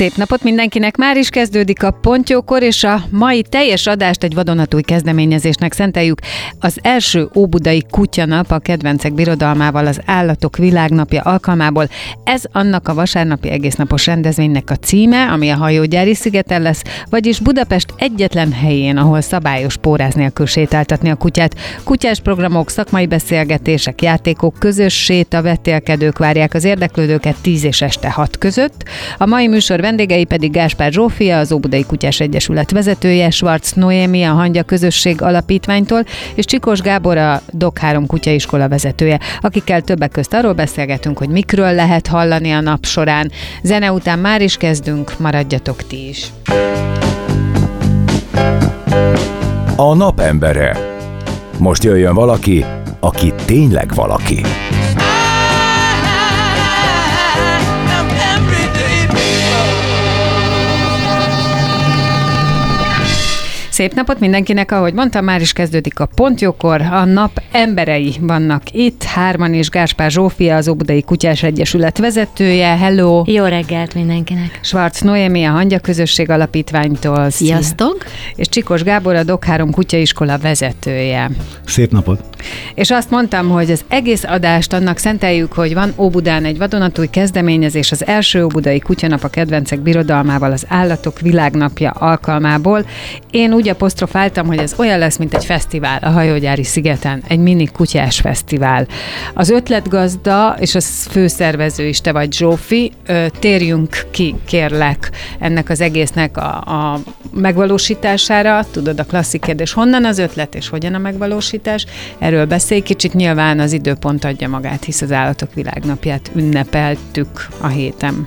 Szép napot mindenkinek! Már is kezdődik a Pontjókor, és a mai teljes adást egy vadonatúj kezdeményezésnek szenteljük. Az első Óbudai Kutyanap a kedvencek birodalmával az Állatok Világnapja alkalmából. Ez annak a vasárnapi egésznapos rendezvénynek a címe, ami a hajógyári szigeten lesz, vagyis Budapest egyetlen helyén, ahol szabályos póráz nélkül sétáltatni a kutyát. Kutyás programok, szakmai beszélgetések, játékok, közös séta, vetélkedők várják az érdeklődőket 10 és este 6 között. A mai műsor vendégei pedig Gáspár Zsófia, az Óbudai Kutyás Egyesület vezetője, Schwarz Noémi, a Hangya Közösség Alapítványtól, és Csikós Gábor, a Dog 3 Kutyaiskola vezetője, akikkel többek közt arról beszélgetünk, hogy mikről lehet hallani a nap során. Zene után már is kezdünk, maradjatok ti is. A nap embere. Most jöjjön valaki, aki tényleg valaki. Szép napot mindenkinek, ahogy mondtam, már is kezdődik a pontjókor. A nap emberei vannak itt, Hárman és Gáspár Zsófia, az Óbudai Kutyás Egyesület vezetője. Hello! Jó reggelt mindenkinek! Schwarz Noémi, a Hangya Közösség Alapítványtól. Sziasztok! És Csikos Gábor, a Dog 3 Kutyaiskola vezetője. Szép napot! És azt mondtam, hogy az egész adást annak szenteljük, hogy van Óbudán egy vadonatúj kezdeményezés, az első Óbudai Kutyanap a kedvencek birodalmával az Állatok Világnapja alkalmából. Én úgy apostrofáltam, hogy ez olyan lesz, mint egy fesztivál a hajógyári szigeten, egy mini kutyás fesztivál. Az ötletgazda és a főszervező is te vagy Zsófi, térjünk ki, kérlek, ennek az egésznek a, a megvalósítására. Tudod, a klasszik kérdés, honnan az ötlet és hogyan a megvalósítás? Erről beszélj kicsit, nyilván az időpont adja magát, hisz az Állatok Világnapját ünnepeltük a héten.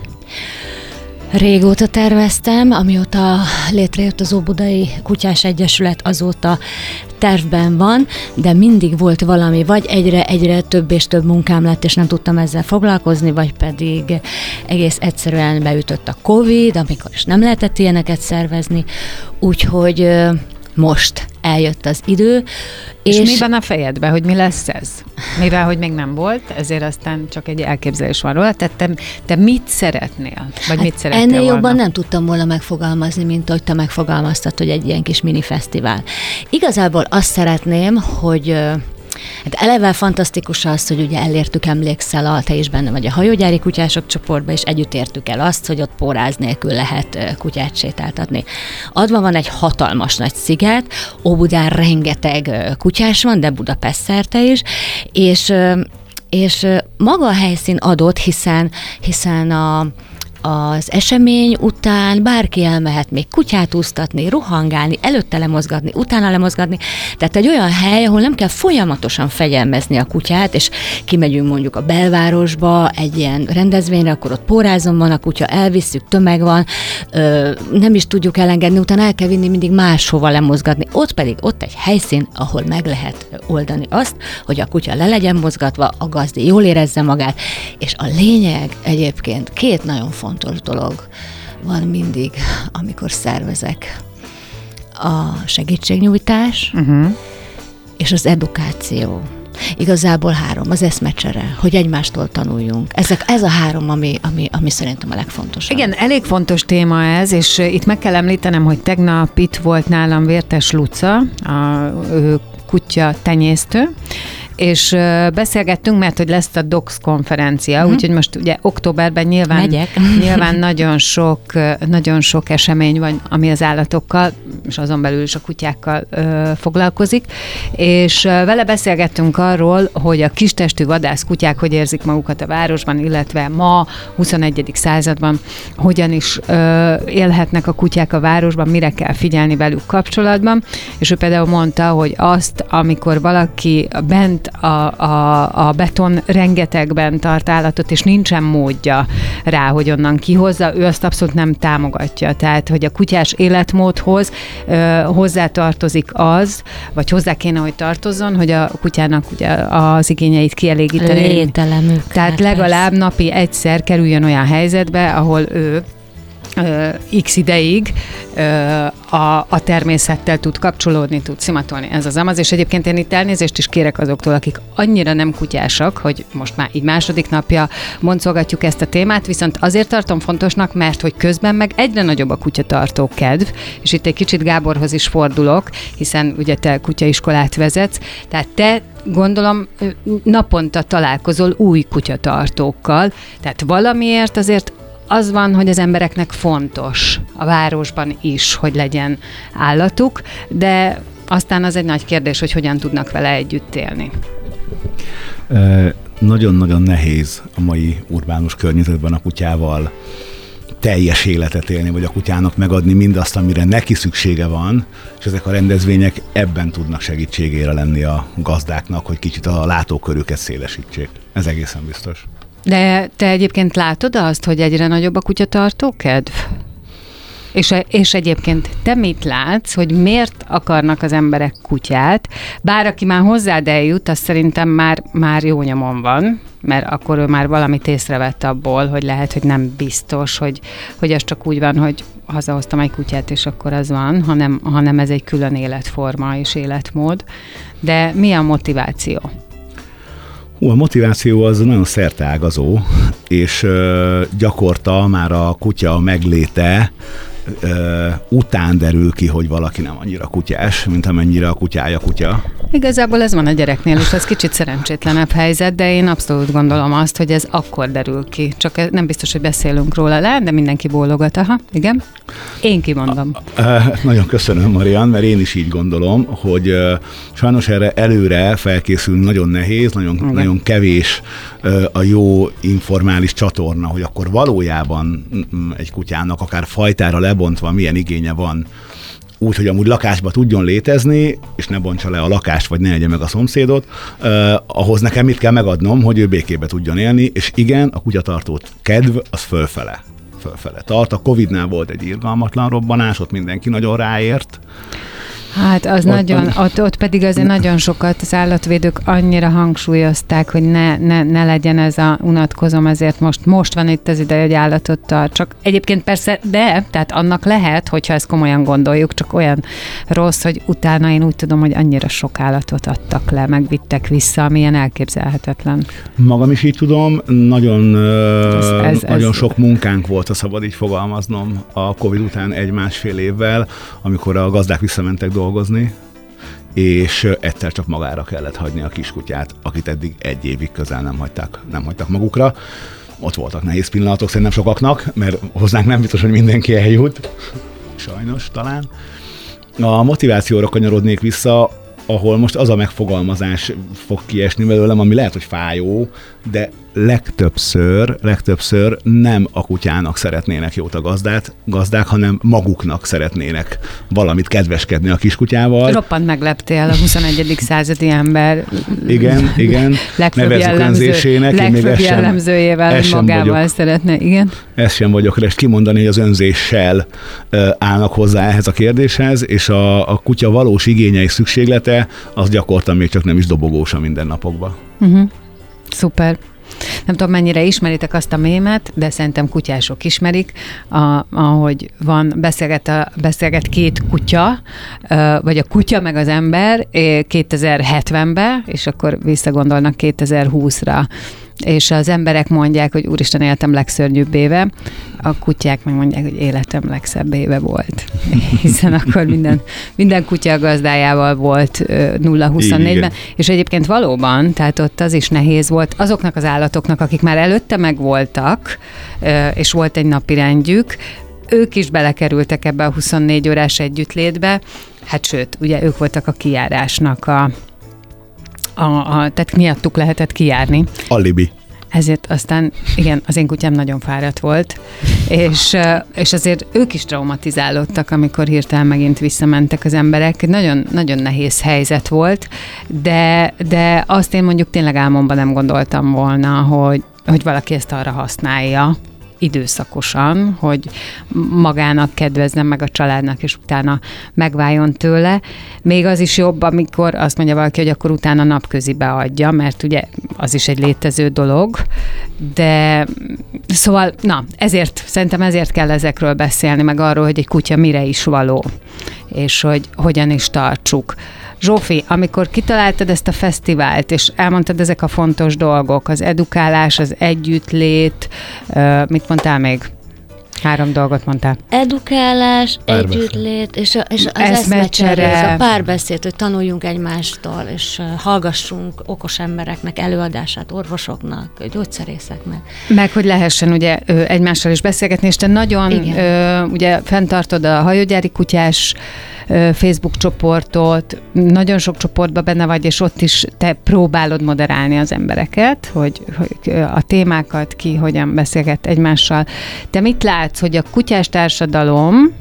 Régóta terveztem, amióta létrejött az Óbudai Kutyás Egyesület, azóta tervben van, de mindig volt valami, vagy egyre-egyre több és több munkám lett, és nem tudtam ezzel foglalkozni, vagy pedig egész egyszerűen beütött a Covid, amikor is nem lehetett ilyeneket szervezni, úgyhogy most eljött az idő. És, és mi van a fejedben, hogy mi lesz ez? Mivel, hogy még nem volt, ezért aztán csak egy elképzelés van róla. Tehát te, te mit szeretnél? Vagy hát mit szeretnél Ennél volna? jobban nem tudtam volna megfogalmazni, mint hogy te megfogalmaztad, hogy egy ilyen kis mini fesztivál. Igazából azt szeretném, hogy Hát eleve fantasztikus az, hogy ugye elértük, emlékszel, a, te is benne vagy a hajógyári kutyások csoportba, és együtt értük el azt, hogy ott póráz nélkül lehet kutyát sétáltatni. Adva van egy hatalmas nagy sziget, Óbudán rengeteg kutyás van, de Budapest szerte is, és és maga a helyszín adott, hiszen, hiszen a, az esemény után bárki elmehet még kutyát úsztatni, rohangálni, előtte lemozgatni, utána lemozgatni. Tehát egy olyan hely, ahol nem kell folyamatosan fegyelmezni a kutyát, és kimegyünk mondjuk a belvárosba egy ilyen rendezvényre, akkor ott pórázon van a kutya, elvisszük, tömeg van, ö, nem is tudjuk elengedni, utána el kell vinni mindig máshova lemozgatni. Ott pedig ott egy helyszín, ahol meg lehet oldani azt, hogy a kutya le legyen mozgatva, a gazdi jól érezze magát, és a lényeg egyébként két nagyon fontos fontos dolog van mindig, amikor szervezek. A segítségnyújtás uh-huh. és az edukáció. Igazából három, az eszmecsere, hogy egymástól tanuljunk. Ezek, ez a három, ami, ami, ami szerintem a legfontosabb. Igen, elég fontos téma ez, és itt meg kell említenem, hogy tegnap itt volt nálam Vértes Luca, a ő kutya tenyésztő, és beszélgettünk, mert hogy lesz a DOX konferencia, uh-huh. úgyhogy most ugye októberben nyilván, Megyek. nyilván nagyon sok, nagyon sok esemény van, ami az állatokkal, és azon belül is a kutyákkal ö, foglalkozik, és vele beszélgettünk arról, hogy a kistestű vadász kutyák hogy érzik magukat a városban, illetve ma, 21. században hogyan is ö, élhetnek a kutyák a városban, mire kell figyelni velük kapcsolatban, és ő például mondta, hogy azt, amikor valaki bent egyébként a, a, a beton rengetegben tart állatot, és nincsen módja rá, hogy onnan kihozza, ő azt abszolút nem támogatja. Tehát, hogy a kutyás életmódhoz ö, hozzátartozik az, vagy hozzá kéne, hogy tartozzon, hogy a kutyának ugye az igényeit kielégíteni. Lételemük. Tehát legalább napi egyszer kerüljön olyan helyzetbe, ahol ő x ideig a, a természettel tud kapcsolódni, tud szimatolni. Ez az amaz, és egyébként én itt elnézést is kérek azoktól, akik annyira nem kutyásak, hogy most már így második napja boncolgatjuk ezt a témát, viszont azért tartom fontosnak, mert hogy közben meg egyre nagyobb a kutyatartó kedv, és itt egy kicsit Gáborhoz is fordulok, hiszen ugye te kutyaiskolát vezetsz, tehát te gondolom naponta találkozol új kutyatartókkal, tehát valamiért azért az van, hogy az embereknek fontos a városban is, hogy legyen állatuk, de aztán az egy nagy kérdés, hogy hogyan tudnak vele együtt élni. Nagyon-nagyon nehéz a mai urbánus környezetben a kutyával teljes életet élni, vagy a kutyának megadni mindazt, amire neki szüksége van, és ezek a rendezvények ebben tudnak segítségére lenni a gazdáknak, hogy kicsit a látókörüket szélesítsék. Ez egészen biztos. De te egyébként látod azt, hogy egyre nagyobb a kutyatartó kedv? És, és egyébként te mit látsz, hogy miért akarnak az emberek kutyát? Bár aki már hozzád eljut, az szerintem már, már jó nyomon van, mert akkor ő már valamit észrevett abból, hogy lehet, hogy nem biztos, hogy, hogy az csak úgy van, hogy hazahoztam egy kutyát, és akkor az van, hanem, hanem ez egy külön életforma és életmód. De mi a motiváció? Hú, a motiváció az nagyon szerteágazó, és ö, gyakorta már a kutya megléte ö, után derül ki, hogy valaki nem annyira kutyás, mint amennyire a kutyája kutya. Igazából ez van a gyereknél, és ez kicsit szerencsétlenebb helyzet, de én abszolút gondolom azt, hogy ez akkor derül ki. Csak nem biztos, hogy beszélünk róla le, de mindenki bólogat. Aha, igen. Én kimondom. Ö, nagyon köszönöm, Marian, mert én is így gondolom, hogy ö, sajnos erre előre felkészülni nagyon nehéz, nagyon, Igen. nagyon kevés a jó informális csatorna, hogy akkor valójában mm, egy kutyának akár fajtára lebontva milyen igénye van úgy, hogy amúgy lakásba tudjon létezni, és ne bontsa le a lakást, vagy ne egye meg a szomszédot, eh, ahhoz nekem mit kell megadnom, hogy ő békébe tudjon élni, és igen, a kutyatartót kedv az fölfele. Fölfele tart. A Covid-nál volt egy irgalmatlan robbanás, ott mindenki nagyon ráért. Hát az Ott- nagyon, ott, ott pedig azért nagyon sokat az állatvédők annyira hangsúlyozták, hogy ne, ne, ne legyen ez a unatkozom, ezért most, most van itt az ideje, hogy állatot tart. Csak egyébként persze, de, tehát annak lehet, hogyha ezt komolyan gondoljuk, csak olyan rossz, hogy utána én úgy tudom, hogy annyira sok állatot adtak le, megvittek vissza, amilyen elképzelhetetlen. Magam is így tudom, nagyon, Ez- ez, nagyon ez- sok munkánk volt, ha szabad így fogalmaznom, a Covid után egy-másfél évvel, amikor a gazdák visszamentek dolgozni, és egyszer csak magára kellett hagyni a kiskutyát, akit eddig egy évig közel nem hagyták, nem hagytak magukra. Ott voltak nehéz pillanatok szerintem sokaknak, mert hozzánk nem biztos, hogy mindenki eljut. Sajnos talán. A motivációra kanyarodnék vissza, ahol most az a megfogalmazás fog kiesni belőlem, ami lehet, hogy fájó, de legtöbbször, legtöbbször nem a kutyának szeretnének jót a gazdát, gazdák, hanem maguknak szeretnének valamit kedveskedni a kiskutyával. Roppant megleptél a 21. századi ember Igen, igen. legfőbb, Nevezzük jellemző, önzésének, én még legfőbb sem- jellemzőjével sem magával vagyok. szeretne. Igen. ezt sem vagyok rest kimondani, hogy az önzéssel állnak hozzá ehhez a kérdéshez, és a, a kutya valós igénye és szükséglete, az gyakorta még csak nem is dobogós a mindennapokban. Uh-huh. Szuper. Nem tudom, mennyire ismeritek azt a mémet, de szerintem kutyások ismerik, a, ahogy van, beszélget, a, beszélget két kutya, vagy a kutya meg az ember eh, 2070-be, és akkor visszagondolnak 2020-ra. És az emberek mondják, hogy úristen, életem legszörnyűbb éve, a kutyák meg mondják, hogy életem legszebb éve volt. Hiszen akkor minden, minden kutya gazdájával volt ö, 0-24-ben, Igen. és egyébként valóban, tehát ott az is nehéz volt azoknak az állatoknak, akik már előtte megvoltak, és volt egy napi rendjük, ők is belekerültek ebbe a 24 órás együttlétbe, hát sőt, ugye ők voltak a kijárásnak a, a, a tehát miattuk lehetett kijárni. Alibi. ezért aztán, igen, az én kutyám nagyon fáradt volt, és, és azért ők is traumatizálódtak, amikor hirtelen megint visszamentek az emberek. Nagyon, nagyon nehéz helyzet volt, de, de azt én mondjuk tényleg álmomban nem gondoltam volna, hogy, hogy valaki ezt arra használja, időszakosan, hogy magának kedvezzen meg a családnak, és utána megváljon tőle. Még az is jobb, amikor azt mondja valaki, hogy akkor utána napközibe adja, mert ugye az is egy létező dolog, de szóval, na, ezért, szerintem ezért kell ezekről beszélni, meg arról, hogy egy kutya mire is való, és hogy hogyan is tartsuk. Zsófi, amikor kitaláltad ezt a fesztivált, és elmondtad ezek a fontos dolgok, az edukálás, az együttlét, mit mondtál még? Három dolgot mondtál. Edukálás, párbeszéd. együttlét, és, a, és az eszmecsere, a párbeszéd, hogy tanuljunk egymástól, és hallgassunk okos embereknek előadását, orvosoknak, gyógyszerészeknek. Meg, hogy lehessen ugye egymással is beszélgetni, és te nagyon Igen. ugye fenntartod a hajógyári kutyás Facebook csoportot, nagyon sok csoportban benne vagy, és ott is te próbálod moderálni az embereket, hogy, hogy a témákat ki hogyan beszélget egymással. Te mit látsz, hogy a kutyás társadalom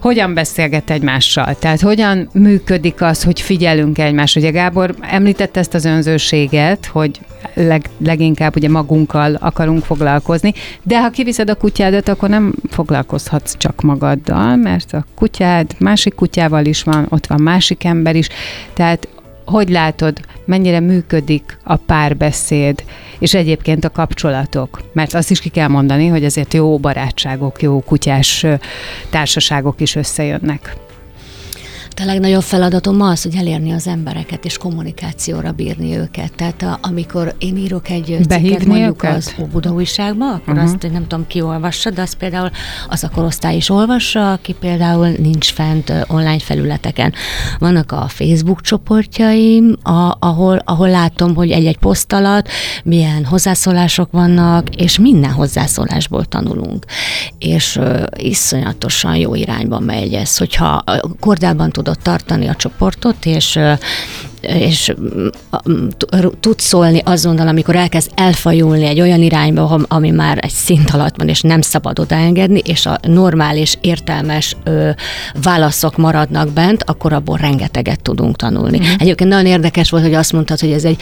hogyan beszélget egymással? Tehát hogyan működik az, hogy figyelünk egymásra? Ugye Gábor említette ezt az önzőséget, hogy leg, leginkább ugye magunkkal akarunk foglalkozni, de ha kiviszed a kutyádat, akkor nem foglalkozhatsz csak magaddal, mert a kutyád másik kutyával is van, ott van másik ember is, tehát hogy látod, mennyire működik a párbeszéd, és egyébként a kapcsolatok? Mert azt is ki kell mondani, hogy azért jó barátságok, jó kutyás társaságok is összejönnek. A legnagyobb feladatom az, hogy elérni az embereket és kommunikációra bírni őket. Tehát a, amikor én írok egy cikket mondjuk őket? az Óbuda újságba, akkor uh-huh. azt nem tudom ki olvassa, de az például az a korosztály is olvassa, aki például nincs fent online felületeken. Vannak a Facebook csoportjaim, a, ahol, ahol látom, hogy egy-egy poszt alatt milyen hozzászólások vannak, és minden hozzászólásból tanulunk. És uh, iszonyatosan jó irányba megy ez, hogyha kordában tud tudod tartani a csoportot, és és tud szólni azonnal, amikor elkezd elfajulni egy olyan irányba, ami már egy szint alatt van, és nem szabad odaengedni, és a normális, értelmes ö, válaszok maradnak bent, akkor abból rengeteget tudunk tanulni. Mm. Egyébként nagyon érdekes volt, hogy azt mondtad, hogy ez egy,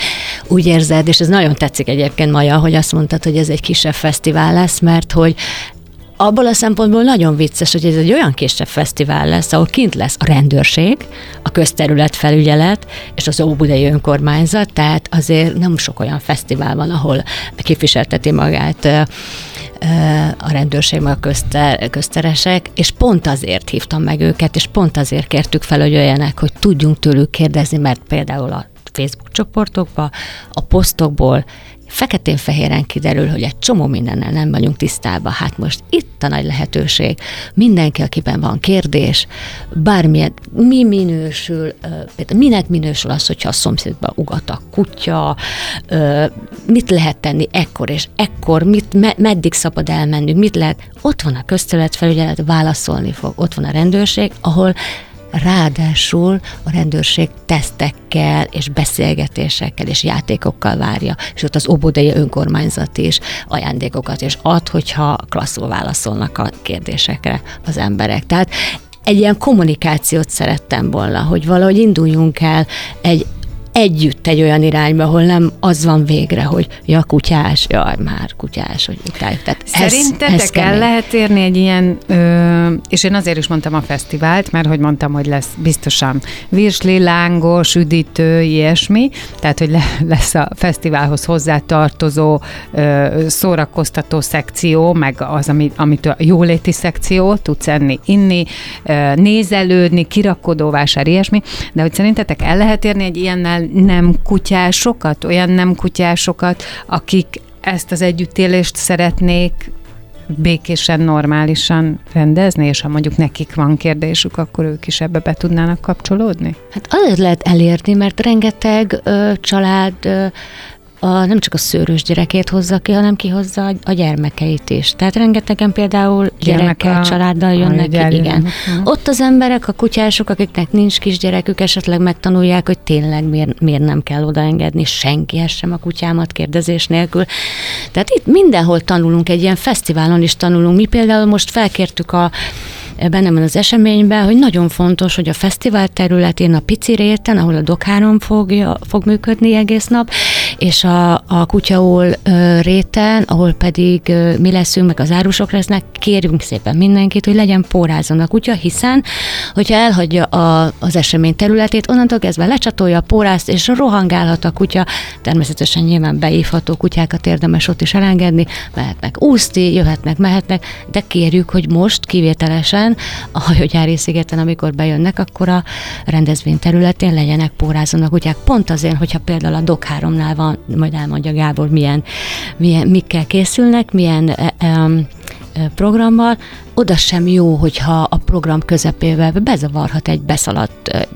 úgy érzed, és ez nagyon tetszik egyébként Maja, hogy azt mondtad, hogy ez egy kisebb fesztivál lesz, mert hogy abból a szempontból nagyon vicces, hogy ez egy olyan kisebb fesztivál lesz, ahol kint lesz a rendőrség, a közterületfelügyelet és az Óbudai önkormányzat, tehát azért nem sok olyan fesztivál van, ahol képviselteti magát a rendőrség, a közter, közteresek, és pont azért hívtam meg őket, és pont azért kértük fel, hogy jöjjenek, hogy tudjunk tőlük kérdezni, mert például a Facebook csoportokba, a posztokból feketén-fehéren kiderül, hogy egy csomó mindennel nem vagyunk tisztában. Hát most itt a nagy lehetőség. Mindenki, akiben van kérdés, bármilyen, mi minősül, például minek minősül az, hogyha a szomszédba ugat a kutya, mit lehet tenni ekkor és ekkor, mit, meddig szabad elmennünk, mit lehet. Ott van a közterületfelügyelet, válaszolni fog, ott van a rendőrség, ahol ráadásul a rendőrség tesztekkel és beszélgetésekkel és játékokkal várja, és ott az obodai önkormányzat is ajándékokat és ad, hogyha klasszul válaszolnak a kérdésekre az emberek. Tehát egy ilyen kommunikációt szerettem volna, hogy valahogy induljunk el egy együtt egy olyan irányba, ahol nem az van végre, hogy ja, kutyás, jaj, már kutyás, hogy utálj. Tehát Szerintetek ez, ez el lehet érni egy ilyen, ö, és én azért is mondtam a fesztivált, mert hogy mondtam, hogy lesz biztosan virsli, lángos, üdítő, ilyesmi, tehát hogy le, lesz a fesztiválhoz hozzátartozó ö, szórakoztató szekció, meg az, amit, amit a jóléti szekció, tudsz enni, inni, ö, nézelődni, kirakodóvásár, ilyesmi, de hogy szerintetek el lehet érni egy ilyennel nem kutyásokat, olyan nem kutyásokat, akik ezt az együttélést szeretnék békésen, normálisan rendezni, és ha mondjuk nekik van kérdésük, akkor ők is ebbe be tudnának kapcsolódni? Hát azért lehet elérni, mert rengeteg ö, család ö, a, nem csak a szőrös gyerekét hozza ki, hanem kihozza a, gyermekeit is. Tehát rengetegen például gyerekkel, a- családdal jönnek ki, igen. Ott az emberek, a kutyások, akiknek nincs kisgyerekük, esetleg megtanulják, hogy tényleg miért, miért nem kell odaengedni senkihez sem a kutyámat kérdezés nélkül. Tehát itt mindenhol tanulunk, egy ilyen fesztiválon is tanulunk. Mi például most felkértük a bennem van az eseményben, hogy nagyon fontos, hogy a fesztivál területén, a pici réten, ahol a Dokhárom fogja, fog működni egész nap, és a, a kutyaul réten, ahol pedig mi leszünk, meg az árusok lesznek, kérjünk szépen mindenkit, hogy legyen pórázon a kutya, hiszen, hogyha elhagyja a, az esemény területét, onnantól kezdve lecsatolja a pórázt, és rohangálhat a kutya, természetesen nyilván beívható kutyákat érdemes ott is elengedni, mehetnek úszni, jöhetnek, mehetnek, de kérjük, hogy most kivételesen a hajógyári szigeten, amikor bejönnek, akkor a rendezvény területén legyenek pórázon a kutyák. Pont azért, hogyha például a Dok 3-nál van, majd elmondja Gábor, milyen, milyen mikkel készülnek, milyen e, programmal, oda sem jó, hogyha a program közepével bezavarhat egy beszaladt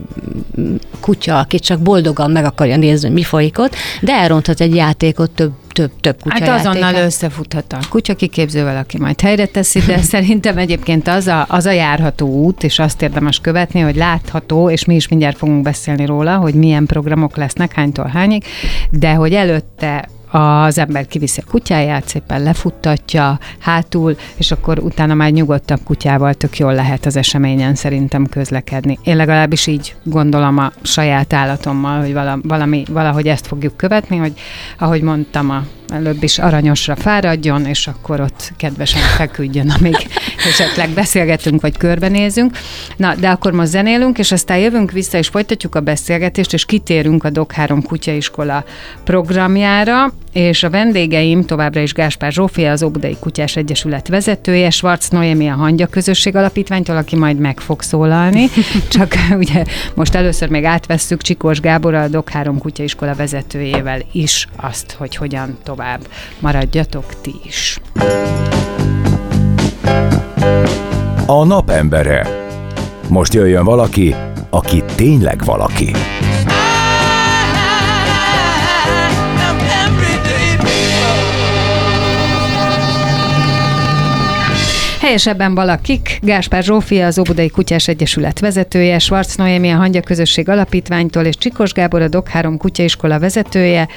kutya, aki csak boldogan meg akarja nézni, hogy mi folyik ott, de elronthat egy játékot több, több, több kutya Hát azonnal játékát. összefuthat a kutya kiképzővel, aki majd helyre teszi, de szerintem egyébként az a, az a járható út, és azt érdemes követni, hogy látható, és mi is mindjárt fogunk beszélni róla, hogy milyen programok lesznek, hánytól hányig, de hogy előtte az ember kiviszi a kutyáját, szépen lefuttatja hátul, és akkor utána már nyugodtabb kutyával tök jól lehet az eseményen szerintem közlekedni. Én legalábbis így gondolom a saját állatommal, hogy vala- valami, valahogy ezt fogjuk követni, hogy ahogy mondtam, a előbb is aranyosra fáradjon, és akkor ott kedvesen feküdjön, amíg esetleg beszélgetünk, vagy körbenézünk. Na, de akkor most zenélünk, és aztán jövünk vissza, és folytatjuk a beszélgetést, és kitérünk a Dok 3 kutyaiskola programjára, és a vendégeim továbbra is Gáspár Zsófia, az Óbudai Kutyás Egyesület vezetője, Schwarz Noémi a Hangya Közösség Alapítványtól, aki majd meg fog szólalni. Csak ugye most először még átvesszük Csikós Gábor, a Dok 3 kutyaiskola vezetőjével is azt, hogy hogyan tovább. Maradjatok ti is. A napembere. Most jöjjön valaki, aki tényleg valaki. Helyesebben valakik, Gáspár Zsófia, az Óbudai Kutyás Egyesület vezetője, Schwarz Noémi a Hangya Közösség Alapítványtól, és Csikos Gábor a Dok 3 kutyaiskola vezetője.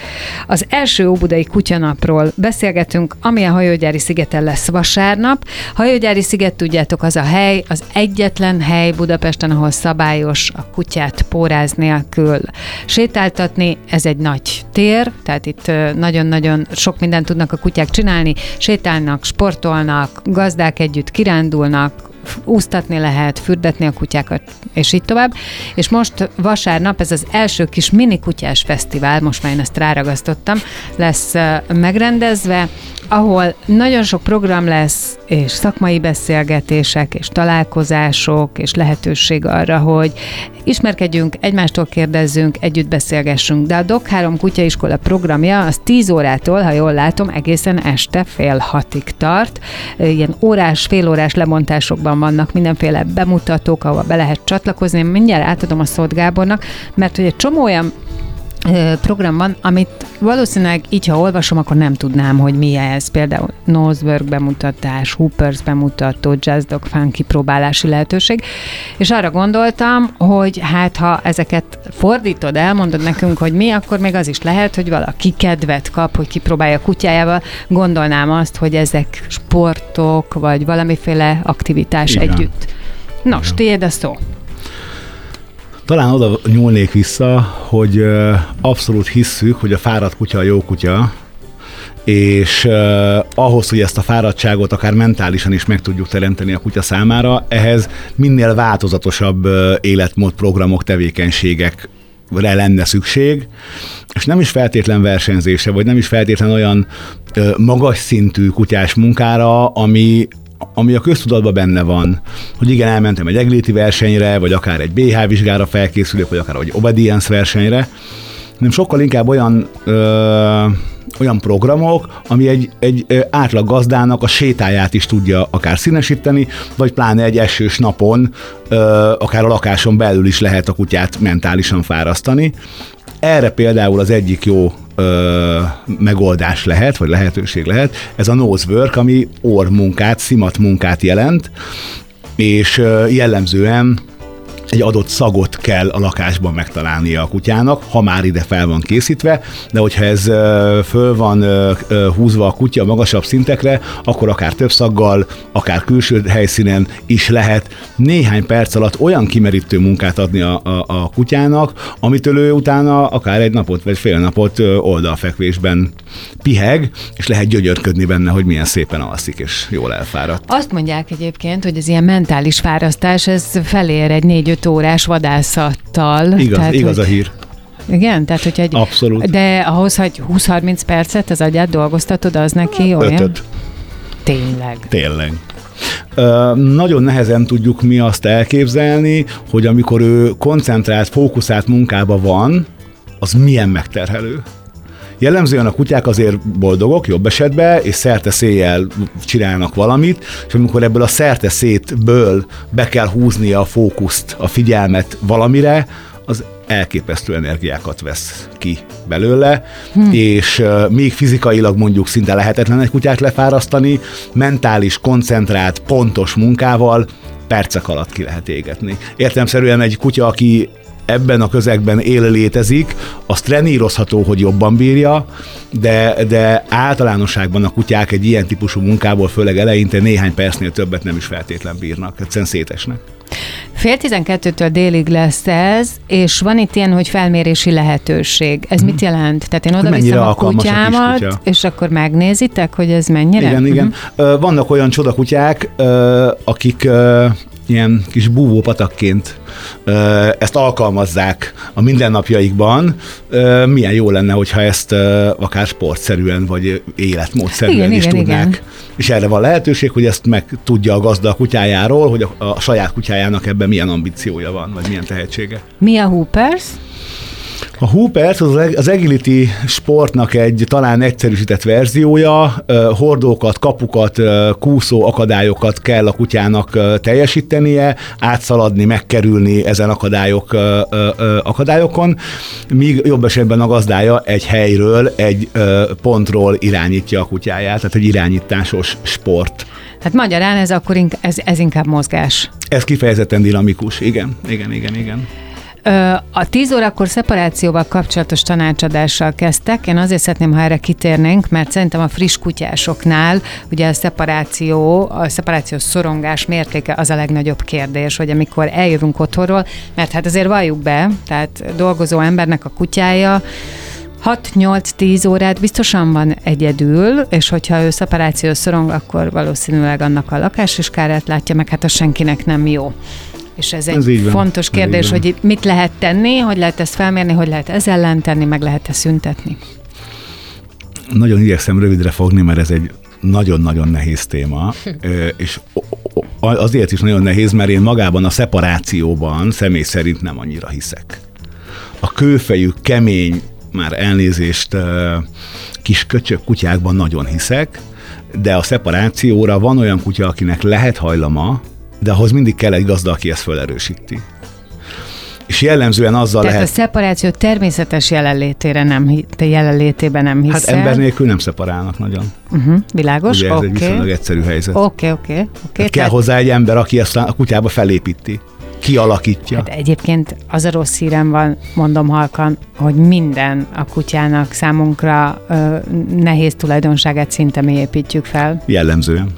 Az első Óbudai Kutyanapról beszélgetünk, ami a Hajógyári szigeten lesz vasárnap. Hajógyári sziget, tudjátok, az a hely, az egyetlen hely Budapesten, ahol szabályos a kutyát póráz nélkül sétáltatni. Ez egy nagy tér, tehát itt nagyon-nagyon sok mindent tudnak a kutyák csinálni. Sétálnak, sportolnak, gazdák együtt kirándulnak, úsztatni lehet, fürdetni a kutyákat, és így tovább. És most vasárnap ez az első kis mini kutyás fesztivál, most már én ezt ráragasztottam, lesz megrendezve, ahol nagyon sok program lesz, és szakmai beszélgetések, és találkozások, és lehetőség arra, hogy ismerkedjünk, egymástól kérdezzünk, együtt beszélgessünk. De a Dok 3 kutyaiskola programja az 10 órától, ha jól látom, egészen este fél hatig tart. Ilyen órás, félórás lebontásokban vannak mindenféle bemutatók, ahol be lehet csatlakozni. Én mindjárt átadom a szót Gábornak, mert hogy egy csomó olyan program van, amit valószínűleg így, ha olvasom, akkor nem tudnám, hogy mi ez. Például Nosework bemutatás, Hoopers bemutató, Jazz Dog Fun kipróbálási lehetőség. És arra gondoltam, hogy hát ha ezeket fordítod, elmondod nekünk, hogy mi, akkor még az is lehet, hogy valaki kedvet kap, hogy kipróbálja a kutyájával. Gondolnám azt, hogy ezek sportok, vagy valamiféle aktivitás van. együtt. Nos, tiéd a szó. Talán oda nyúlnék vissza, hogy abszolút hisszük, hogy a fáradt kutya a jó kutya, és uh, ahhoz, hogy ezt a fáradtságot akár mentálisan is meg tudjuk teremteni a kutya számára, ehhez minél változatosabb uh, életmód programok, tevékenységek lenne szükség, és nem is feltétlen versenyzése, vagy nem is feltétlen olyan ö, magas szintű kutyás munkára, ami, ami a köztudatban benne van, hogy igen, elmentem egy egléti versenyre, vagy akár egy BH vizsgára felkészülök, vagy akár egy obedience versenyre, hanem sokkal inkább olyan ö, olyan programok, ami egy, egy átlag gazdának a sétáját is tudja akár színesíteni, vagy pláne egy esős napon, ö, akár a lakáson belül is lehet a kutyát mentálisan fárasztani. Erre például az egyik jó ö, megoldás lehet, vagy lehetőség lehet. Ez a nose work, ami orrmunkát, szimat munkát jelent, és jellemzően egy adott szagot kell a lakásban megtalálnia a kutyának, ha már ide fel van készítve, de hogyha ez föl van húzva a kutya magasabb szintekre, akkor akár több szaggal, akár külső helyszínen is lehet néhány perc alatt olyan kimerítő munkát adni a, a, a kutyának, amitől ő utána akár egy napot vagy fél napot oldalfekvésben piheg, és lehet gyönyörködni benne, hogy milyen szépen alszik és jól elfáradt. Azt mondják egyébként, hogy az ilyen mentális fárasztás, ez felér egy 4-5 két órás vadászattal. Igaz, tehát, igaz hogy... a hír. Igen, tehát hogy egy... Abszolút. De ahhoz, hogy 20-30 percet az agyát dolgoztatod, az neki hát, olyan? Ötöt. Tényleg. Tényleg. Ö, nagyon nehezen tudjuk mi azt elképzelni, hogy amikor ő koncentrált, fókuszált munkába van, az milyen megterhelő. Jellemzően a kutyák azért boldogok, jobb esetben, és szerte széjjel csinálnak valamit, és amikor ebből a szerte szétből be kell húznia a fókuszt, a figyelmet valamire, az elképesztő energiákat vesz ki belőle, hm. és uh, még fizikailag mondjuk szinte lehetetlen egy kutyát lefárasztani, mentális, koncentrált, pontos munkával percek alatt ki lehet égetni. Értelmszerűen egy kutya, aki ebben a közegben él létezik, az trenírozható, hogy jobban bírja, de, de általánosságban a kutyák egy ilyen típusú munkából, főleg eleinte néhány percnél többet nem is feltétlen bírnak, egyszerűen szétesnek. Fél tizenkettőtől délig lesz ez, és van itt ilyen, hogy felmérési lehetőség. Ez hmm. mit jelent? Tehát én oda viszem a kutyámat, a és akkor megnézitek, hogy ez mennyire? Igen, igen. Uh-huh. Vannak olyan csodakutyák, akik ilyen kis búvópatakként ezt alkalmazzák a mindennapjaikban. Milyen jó lenne, hogyha ezt akár sportszerűen vagy életmódszerűen igen, is igen, tudnák. Igen. És erre van lehetőség, hogy ezt meg tudja a gazda a kutyájáról, hogy a, a saját kutyájának ebben milyen ambíciója van, vagy milyen tehetsége. Mi a Hoopers? A Hoopers az, az agility sportnak egy talán egyszerűsített verziója, hordókat, kapukat, kúszó akadályokat kell a kutyának teljesítenie, átszaladni, megkerülni ezen akadályok akadályokon, míg jobb esetben a gazdája egy helyről, egy pontról irányítja a kutyáját, tehát egy irányításos sport. Tehát magyarán ez akkor ez, ez inkább mozgás. Ez kifejezetten dinamikus, igen, igen, igen, igen. A 10 órakor szeparációval kapcsolatos tanácsadással kezdtek. Én azért szeretném, ha erre kitérnénk, mert szerintem a friss kutyásoknál ugye a szeparáció, a szeparációs szorongás mértéke az a legnagyobb kérdés, hogy amikor eljövünk otthonról, mert hát azért valljuk be, tehát dolgozó embernek a kutyája, 6-8-10 órát biztosan van egyedül, és hogyha ő szeparációs szorong, akkor valószínűleg annak a lakás is kárát látja, meg hát a senkinek nem jó. És ez, ez egy fontos van. kérdés, hogy mit lehet tenni, hogy lehet ezt felmérni, hogy lehet ez ellen tenni, meg lehet-e szüntetni. Nagyon igyekszem rövidre fogni, mert ez egy nagyon-nagyon nehéz téma, és azért is nagyon nehéz, mert én magában a szeparációban személy szerint nem annyira hiszek. A kőfejű, kemény, már elnézést kis köcsök kutyákban nagyon hiszek, de a szeparációra van olyan kutya, akinek lehet hajlama, de ahhoz mindig kell egy gazda, aki ezt felerősíti. És jellemzően azzal Tehát lehet... a szeparáció természetes jelenlétére nem, te jelenlétében nem hiszel. Hát ember nélkül nem szeparálnak nagyon. Uh-huh, világos, Ugye ez okay. egy viszonylag egyszerű helyzet. Oké, oké. oké. Kell tehát... hozzá egy ember, aki ezt a kutyába felépíti kialakítja. Hát egyébként az a rossz hírem van, mondom halkan, hogy minden a kutyának számunkra ö, nehéz tulajdonságát szinte mi építjük fel. Jellemzően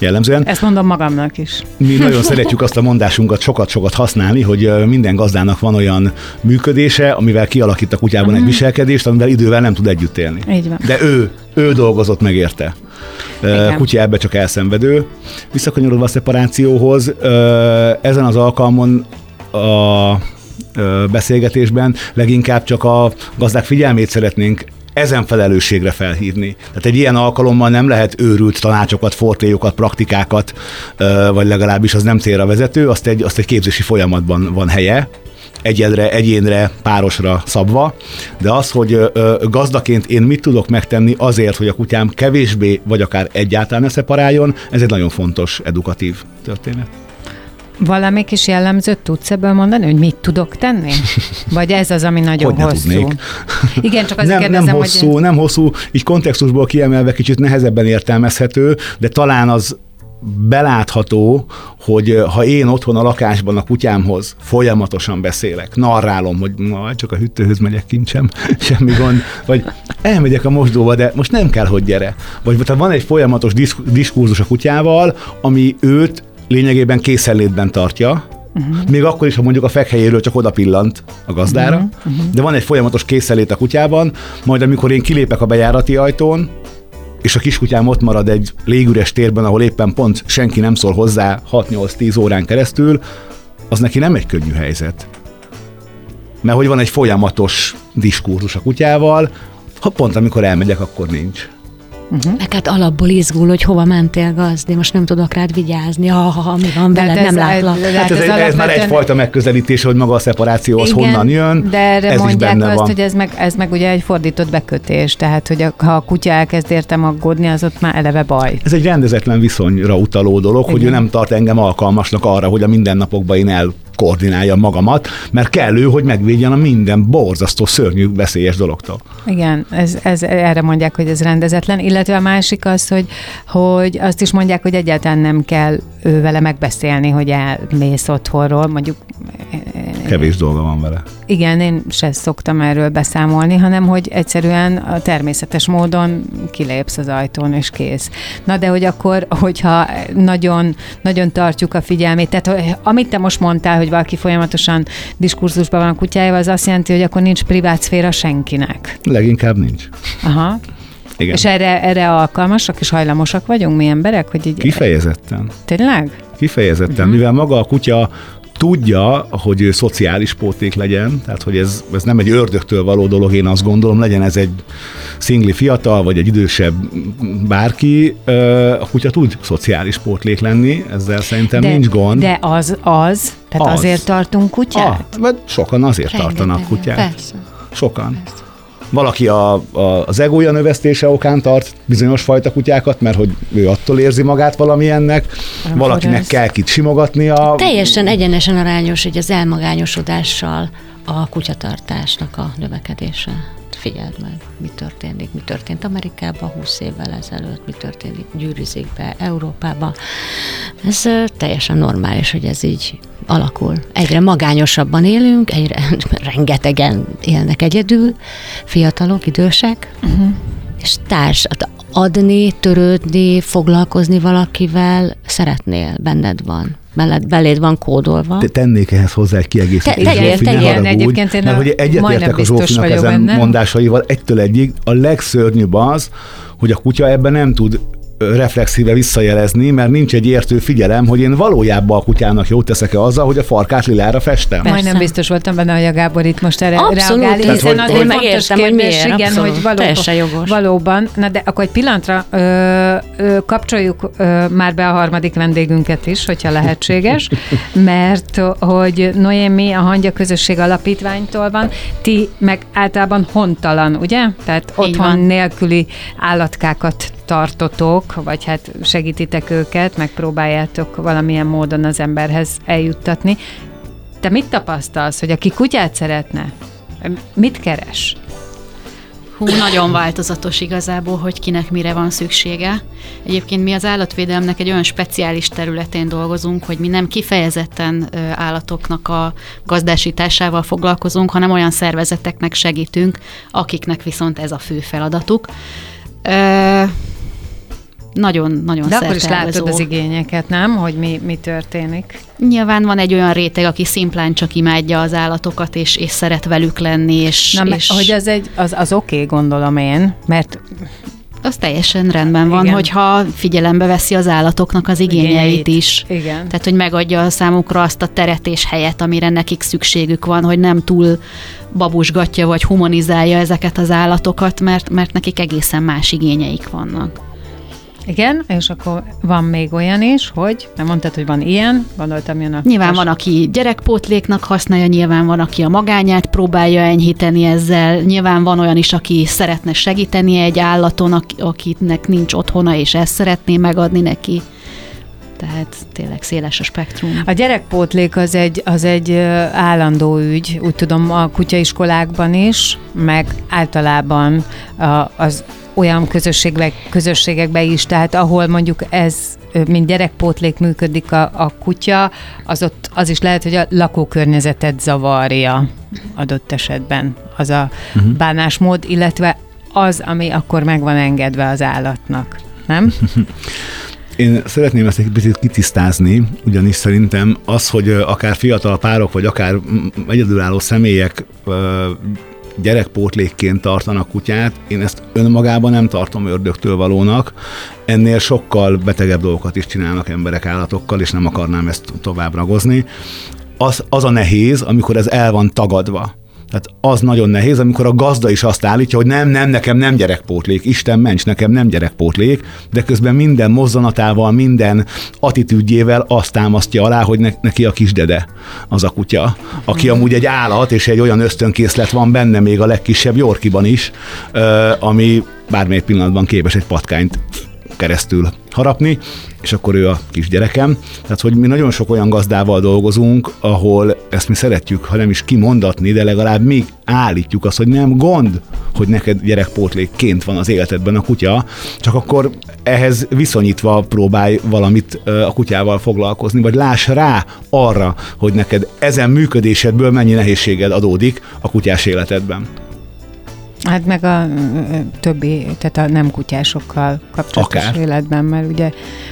jellemzően. Ezt mondom magamnak is. Mi nagyon szeretjük azt a mondásunkat sokat-sokat használni, hogy minden gazdának van olyan működése, amivel kialakít a kutyában uh-huh. egy mhm. viselkedést, amivel idővel nem tud együtt élni. Így van. De ő, ő dolgozott meg érte. Igen. Kutya ebbe csak elszenvedő. Visszakanyarodva a szeparációhoz, ezen az alkalmon a beszélgetésben leginkább csak a gazdák figyelmét szeretnénk ezen felelősségre felhívni. Tehát egy ilyen alkalommal nem lehet őrült tanácsokat, fortéjokat, praktikákat, vagy legalábbis az nem célra vezető, azt egy, azt egy képzési folyamatban van helye, egyedre, egyénre, párosra szabva, de az, hogy gazdaként én mit tudok megtenni azért, hogy a kutyám kevésbé, vagy akár egyáltalán ne szeparáljon, ez egy nagyon fontos edukatív történet. Valami kis jellemzőt tudsz ebből mondani, hogy mit tudok tenni? Vagy ez az, ami nagyon Hogy hosszú? tudnék. Igen, csak azért nem, kérdezem, nem hosszú, hogy... nem hosszú, így kontextusból kiemelve kicsit nehezebben értelmezhető, de talán az belátható, hogy ha én otthon a lakásban a kutyámhoz folyamatosan beszélek, narrálom, hogy majd csak a hűtőhöz megyek kincsem, semmi gond, vagy elmegyek a mosdóba, de most nem kell, hogy gyere. Vagy tehát van egy folyamatos diszk- diskurzus a kutyával, ami őt lényegében készenlétben tartja, Uh-huh. Még akkor is, ha mondjuk a fekhelyéről csak oda pillant a gazdára, uh-huh. Uh-huh. de van egy folyamatos készenlét a kutyában, majd amikor én kilépek a bejárati ajtón, és a kiskutyám ott marad egy légüres térben, ahol éppen pont senki nem szól hozzá 6-8-10 órán keresztül, az neki nem egy könnyű helyzet. Mert hogy van egy folyamatos diskurzus a kutyával, ha pont amikor elmegyek, akkor nincs. Meg hát alapból izgul, hogy hova mentél gazdi, most nem tudok rád vigyázni, ha, ha, ha mi van De veled, hát nem ez- látlak. de Hát ez, ez egy, ez már alapvetően- egyfajta megközelítés, hogy maga a szeparáció az Igen, honnan jön. De erre ez is mondják benne azt, van. hogy ez meg, ez meg ugye egy fordított bekötés, tehát hogy a, ha a kutya elkezd értem aggódni, az ott már eleve baj. Ez egy rendezetlen viszonyra utaló dolog, hogy ő Igen. nem tart engem alkalmasnak arra, hogy a mindennapokban én elkoordináljam magamat, mert kellő, hogy megvédjen a minden borzasztó, szörnyű, veszélyes dologtól. Igen, ez, ez, erre mondják, hogy ez rendezetlen, illetve a másik az, hogy, hogy azt is mondják, hogy egyáltalán nem kell ő vele megbeszélni, hogy elmész otthonról, mondjuk Kevés dolga van vele. igen, én se szoktam erről beszámolni, hanem hogy egyszerűen a természetes módon kilépsz az ajtón, és kész. Na de hogy akkor, hogyha nagyon, nagyon tartjuk a figyelmét, tehát hogy amit te most mondtál, hogy valaki folyamatosan diskurzusban van a kutyájával, az azt jelenti, hogy akkor nincs privát szféra senkinek. Leginkább nincs. Aha. Igen. És erre, erre alkalmasak és hajlamosak vagyunk mi emberek, hogy így... Kifejezetten. Tényleg? Kifejezetten, uh-huh. mivel maga a kutya tudja, hogy ő szociális póték legyen, tehát hogy ez, ez nem egy ördögtől való dolog, én azt gondolom, legyen ez egy szingli fiatal, vagy egy idősebb bárki, a kutya tud szociális pótlék lenni, ezzel szerintem nincs gond. De az, az, tehát Az. az. azért tartunk kutyát? Ah, vagy sokan azért tartanak Rengetegen, kutyát. Persze. Sokan. Valaki a, a, az egója növesztése okán tart bizonyos fajta kutyákat, mert hogy ő attól érzi magát valamilyennek, valakinek ez- kell kit simogatnia. Teljesen egyenesen arányos hogy az elmagányosodással a kutyatartásnak a növekedése. Figyeld meg, mi történik, mi történt Amerikában 20 évvel ezelőtt, mi történik gyűrűzik be Európába. Ez teljesen normális, hogy ez így alakul. Egyre magányosabban élünk, egyre rengetegen élnek egyedül, fiatalok, idősek, uh-huh. és társ, hát adni, törődni, foglalkozni valakivel szeretnél, benned van. Beled, beléd van kódolva. Te- tennék ehhez hozzá egy kiegészítést. Te- tegyél, Zsófi, ne tegyél. haragudj, Egyébként én mert hogy egyetértek a Zsófinak ezen benne. mondásaival egytől egyig. A legszörnyűbb az, hogy a kutya ebben nem tud reflexíve visszajelezni, mert nincs egy értő figyelem, hogy én valójában a kutyának jót teszek-e azzal, hogy a farkát lilára festem. Persze. Majdnem biztos voltam benne, hogy a Gábor itt most erre Abszolút, reagál, tehát hiszen hogy- az hogy- egy Megértem, fontos hogy kérdés, miért, igen, abszolút. hogy valóban, valóban. Na de akkor egy pillanatra ö, ö, kapcsoljuk ö, már be a harmadik vendégünket is, hogyha lehetséges, mert hogy Noémi a Hangya Közösség Alapítványtól van, ti meg általában hontalan, ugye? Tehát otthon van. nélküli állatkákat tartotok, vagy hát segítitek őket, megpróbáljátok valamilyen módon az emberhez eljuttatni. Te mit tapasztalsz, hogy aki kutyát szeretne, mit keres? Hú, nagyon változatos igazából, hogy kinek mire van szüksége. Egyébként mi az állatvédelemnek egy olyan speciális területén dolgozunk, hogy mi nem kifejezetten állatoknak a gazdásításával foglalkozunk, hanem olyan szervezeteknek segítünk, akiknek viszont ez a fő feladatuk. Ö, nagyon, nagyon De akkor is látod az igényeket, nem? Hogy mi, mi történik. Nyilván van egy olyan réteg, aki szimplán csak imádja az állatokat, és, és szeret velük lenni, és, Na, és és... hogy az, egy, az, az oké, okay, gondolom én, mert az teljesen rendben van, Igen. hogyha figyelembe veszi az állatoknak az igényeit, Igényeit. is. igen. Tehát, hogy megadja a számukra azt a teret és helyet, amire nekik szükségük van, hogy nem túl babusgatja vagy humanizálja ezeket az állatokat, mert, mert nekik egészen más igényeik vannak. Igen, és akkor van még olyan is, hogy, nem mondtad, hogy van ilyen, gondoltam jön a... Nyilván van, aki gyerekpótléknak használja, nyilván van, aki a magányát próbálja enyhíteni ezzel, nyilván van olyan is, aki szeretne segíteni egy állaton, ak- akinek nincs otthona, és ezt szeretné megadni neki. tehát tényleg széles a spektrum. A gyerekpótlék az egy, az egy állandó ügy, úgy tudom, a kutyaiskolákban is, meg általában az olyan közösségek, közösségekbe is, tehát ahol mondjuk ez, mint gyerekpótlék működik a, a kutya, az ott az is lehet, hogy a lakókörnyezetet zavarja adott esetben az a uh-huh. bánásmód, illetve az, ami akkor meg van engedve az állatnak, nem? Én szeretném ezt egy picit kitisztázni, ugyanis szerintem az, hogy akár fiatal párok, vagy akár egyedülálló személyek gyerekpótlékként tartanak kutyát, én ezt önmagában nem tartom ördögtől valónak. Ennél sokkal betegebb dolgokat is csinálnak emberek állatokkal, és nem akarnám ezt tovább ragozni. Az, az a nehéz, amikor ez el van tagadva. Tehát az nagyon nehéz, amikor a gazda is azt állítja, hogy nem, nem, nekem nem gyerekpótlék, Isten ments, nekem nem gyerekpótlék, de közben minden mozzanatával, minden attitűdjével azt támasztja alá, hogy ne, neki a kisdede az a kutya, aki amúgy egy állat, és egy olyan ösztönkészlet van benne még a legkisebb Yorkiban is, ami bármelyik pillanatban képes egy patkányt keresztül harapni, és akkor ő a kisgyerekem. Tehát, hogy mi nagyon sok olyan gazdával dolgozunk, ahol ezt mi szeretjük, ha nem is kimondatni, de legalább még állítjuk azt, hogy nem gond, hogy neked gyerekpótlékként van az életedben a kutya, csak akkor ehhez viszonyítva próbálj valamit a kutyával foglalkozni, vagy láss rá arra, hogy neked ezen működésedből mennyi nehézséged adódik a kutyás életedben. Hát meg a többi, tehát a nem kutyásokkal kapcsolatos Akár. életben, mert ugye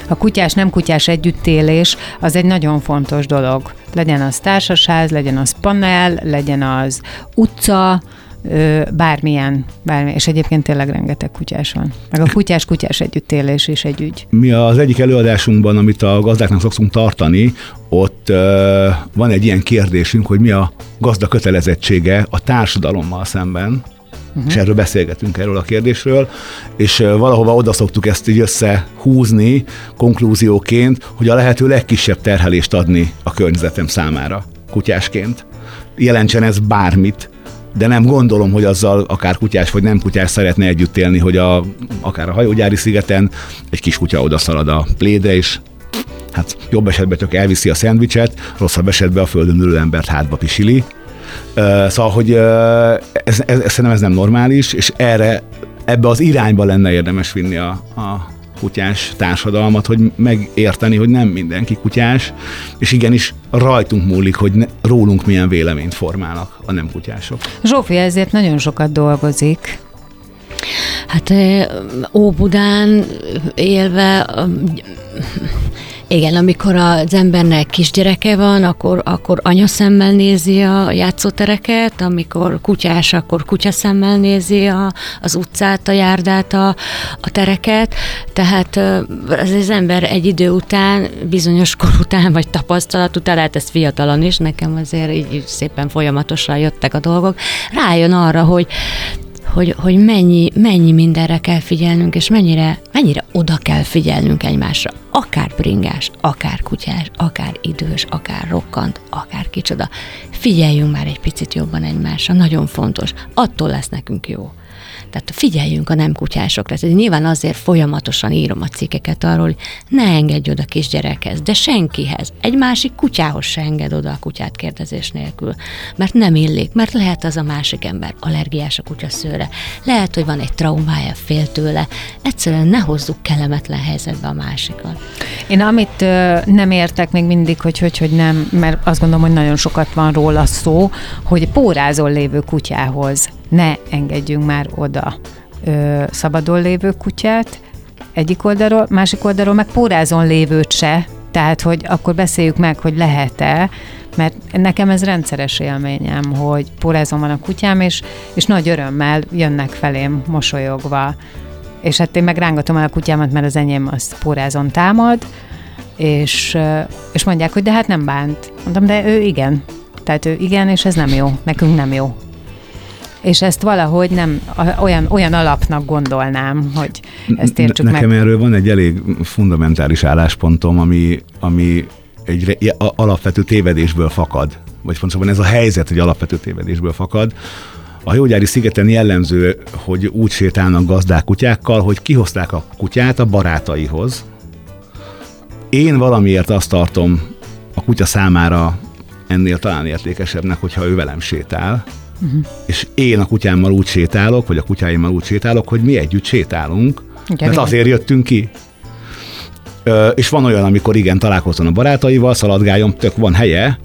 a kutyás, nem kutyás együttélés az egy nagyon fontos dolog. Legyen az társasház, legyen az panel, legyen az utca, bármilyen, bármilyen, és egyébként tényleg rengeteg kutyás van. Meg a kutyás-kutyás együttélés is egy ügy. Mi az egyik előadásunkban, amit a gazdáknak szoktunk tartani, ott van egy ilyen kérdésünk, hogy mi a gazda kötelezettsége a társadalommal szemben, uh-huh. és erről beszélgetünk erről a kérdésről, és valahova oda szoktuk ezt így összehúzni konklúzióként, hogy a lehető legkisebb terhelést adni a környezetem számára kutyásként. Jelentsen ez bármit, de nem gondolom, hogy azzal akár kutyás vagy nem kutyás szeretne együtt élni, hogy a, akár a hajógyári szigeten egy kis kutya odaszalad a plédre, és hát jobb esetben csak elviszi a szendvicset, rosszabb esetben a földön ülő embert hátba pisili, Szóval, hogy ez, ez, ez, szerintem ez nem normális, és erre, ebbe az irányba lenne érdemes vinni a, a kutyás társadalmat, hogy megérteni, hogy nem mindenki kutyás, és igenis rajtunk múlik, hogy ne, rólunk milyen véleményt formálnak a nem kutyások. Zsófi ezért nagyon sokat dolgozik. Hát Óbudán élve igen, amikor az embernek kisgyereke van, akkor, akkor anyaszemmel nézi a játszótereket, amikor kutyás, akkor kutyaszemmel nézi a, az utcát, a járdát, a, a tereket. Tehát az, az ember egy idő után, bizonyos kor után, vagy tapasztalat után, lehet ez fiatalon is, nekem azért így szépen folyamatosan jöttek a dolgok, rájön arra, hogy hogy, hogy mennyi, mennyi mindenre kell figyelnünk, és mennyire, mennyire oda kell figyelnünk egymásra. Akár bringás, akár kutyás, akár idős, akár rokkant, akár kicsoda. Figyeljünk már egy picit jobban egymásra, nagyon fontos. Attól lesz nekünk jó. Tehát figyeljünk a nem kutyásokra. Ez nyilván azért folyamatosan írom a cikkeket arról, hogy ne engedj oda kisgyerekhez, de senkihez. Egy másik kutyához se enged oda a kutyát kérdezés nélkül. Mert nem illik, mert lehet az a másik ember allergiás a kutya szőre. Lehet, hogy van egy traumája, fél tőle. Egyszerűen ne hozzuk kellemetlen helyzetbe a másikat. Én amit ö, nem értek még mindig, hogy, hogy hogy nem, mert azt gondolom, hogy nagyon sokat van róla szó, hogy pórázol lévő kutyához ne engedjünk már oda ö, szabadon lévő kutyát, egyik oldalról, másik oldalról meg pórázon lévőt se, tehát, hogy akkor beszéljük meg, hogy lehet-e, mert nekem ez rendszeres élményem, hogy pórázon van a kutyám, és, és nagy örömmel jönnek felém mosolyogva. És hát én meg rángatom el a kutyámat, mert az enyém az pórázon támad, és, és mondják, hogy de hát nem bánt. Mondtam, de ő igen. Tehát ő igen, és ez nem jó. Nekünk nem jó és ezt valahogy nem olyan, olyan alapnak gondolnám, hogy ezt értsük ne, Nekem meg. erről van egy elég fundamentális álláspontom, ami, ami egy alapvető tévedésből fakad, vagy fontosabban ez a helyzet egy alapvető tévedésből fakad. A Jógyári szigeten jellemző, hogy úgy sétálnak gazdák kutyákkal, hogy kihozták a kutyát a barátaihoz, Én valamiért azt tartom a kutya számára ennél talán értékesebbnek, hogyha ő velem sétál, uh-huh. és én a kutyámmal úgy sétálok, vagy a kutyáimmal úgy sétálok, hogy mi együtt sétálunk, igen, mert azért jöttünk ki. Ö, és van olyan, amikor igen, találkozom a barátaival, szaladgáljon, tök van helye,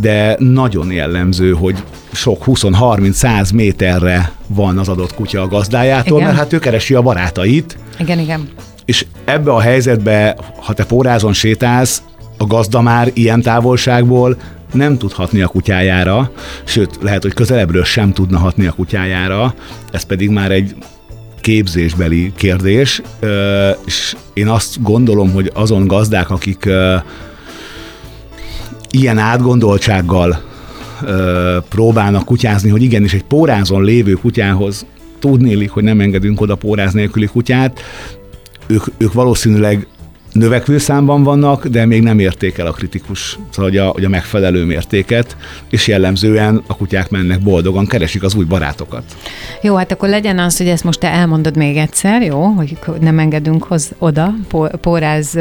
de nagyon jellemző, hogy sok 20-30-100 méterre van az adott kutya a gazdájától, igen. mert hát ő keresi a barátait. Igen, igen. És ebbe a helyzetbe, ha te pórázon sétálsz, a gazda már ilyen távolságból nem tud hatni a kutyájára, sőt, lehet, hogy közelebbről sem tudna hatni a kutyájára, ez pedig már egy képzésbeli kérdés, és én azt gondolom, hogy azon gazdák, akik ilyen átgondoltsággal próbálnak kutyázni, hogy igenis egy pórázon lévő kutyához tudnélik, hogy nem engedünk oda póráz nélküli kutyát, ők, ők valószínűleg növekvő számban vannak, de még nem érték el a kritikus, szóval hogy a, hogy a megfelelő mértéket, és jellemzően a kutyák mennek boldogan, keresik az új barátokat. Jó, hát akkor legyen az, hogy ezt most te elmondod még egyszer, jó, hogy nem engedünk hoz oda póráz,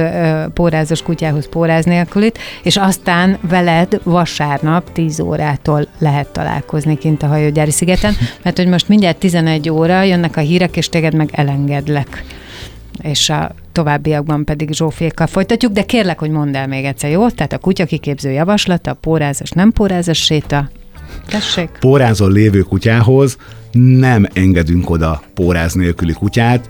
pórázos kutyához póráz nélkülit, és aztán veled vasárnap 10 órától lehet találkozni kint a hajógyári szigeten, mert hogy most mindjárt 11 óra jönnek a hírek, és téged meg elengedlek és a továbbiakban pedig Zsófiékkal folytatjuk, de kérlek, hogy mondd el még egyszer, jó? Tehát a kutya kiképző javaslata, a pórázas, nem pórázas séta, Tessék. Pórázon lévő kutyához nem engedünk oda póráz nélküli kutyát,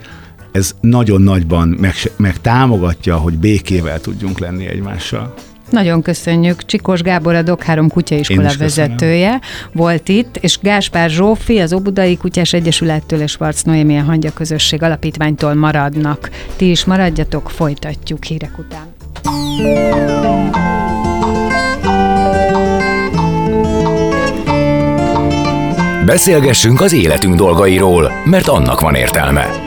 ez nagyon nagyban meg, meg támogatja, hogy békével tudjunk lenni egymással. Nagyon köszönjük. Csikos Gábor a Dok 3 kutyaiskola vezetője volt itt, és Gáspár Zsófi az Obudai Kutyás Egyesülettől és Varc Noémi a Hangya Közösség Alapítványtól maradnak. Ti is maradjatok, folytatjuk hírek után. Beszélgessünk az életünk dolgairól, mert annak van értelme.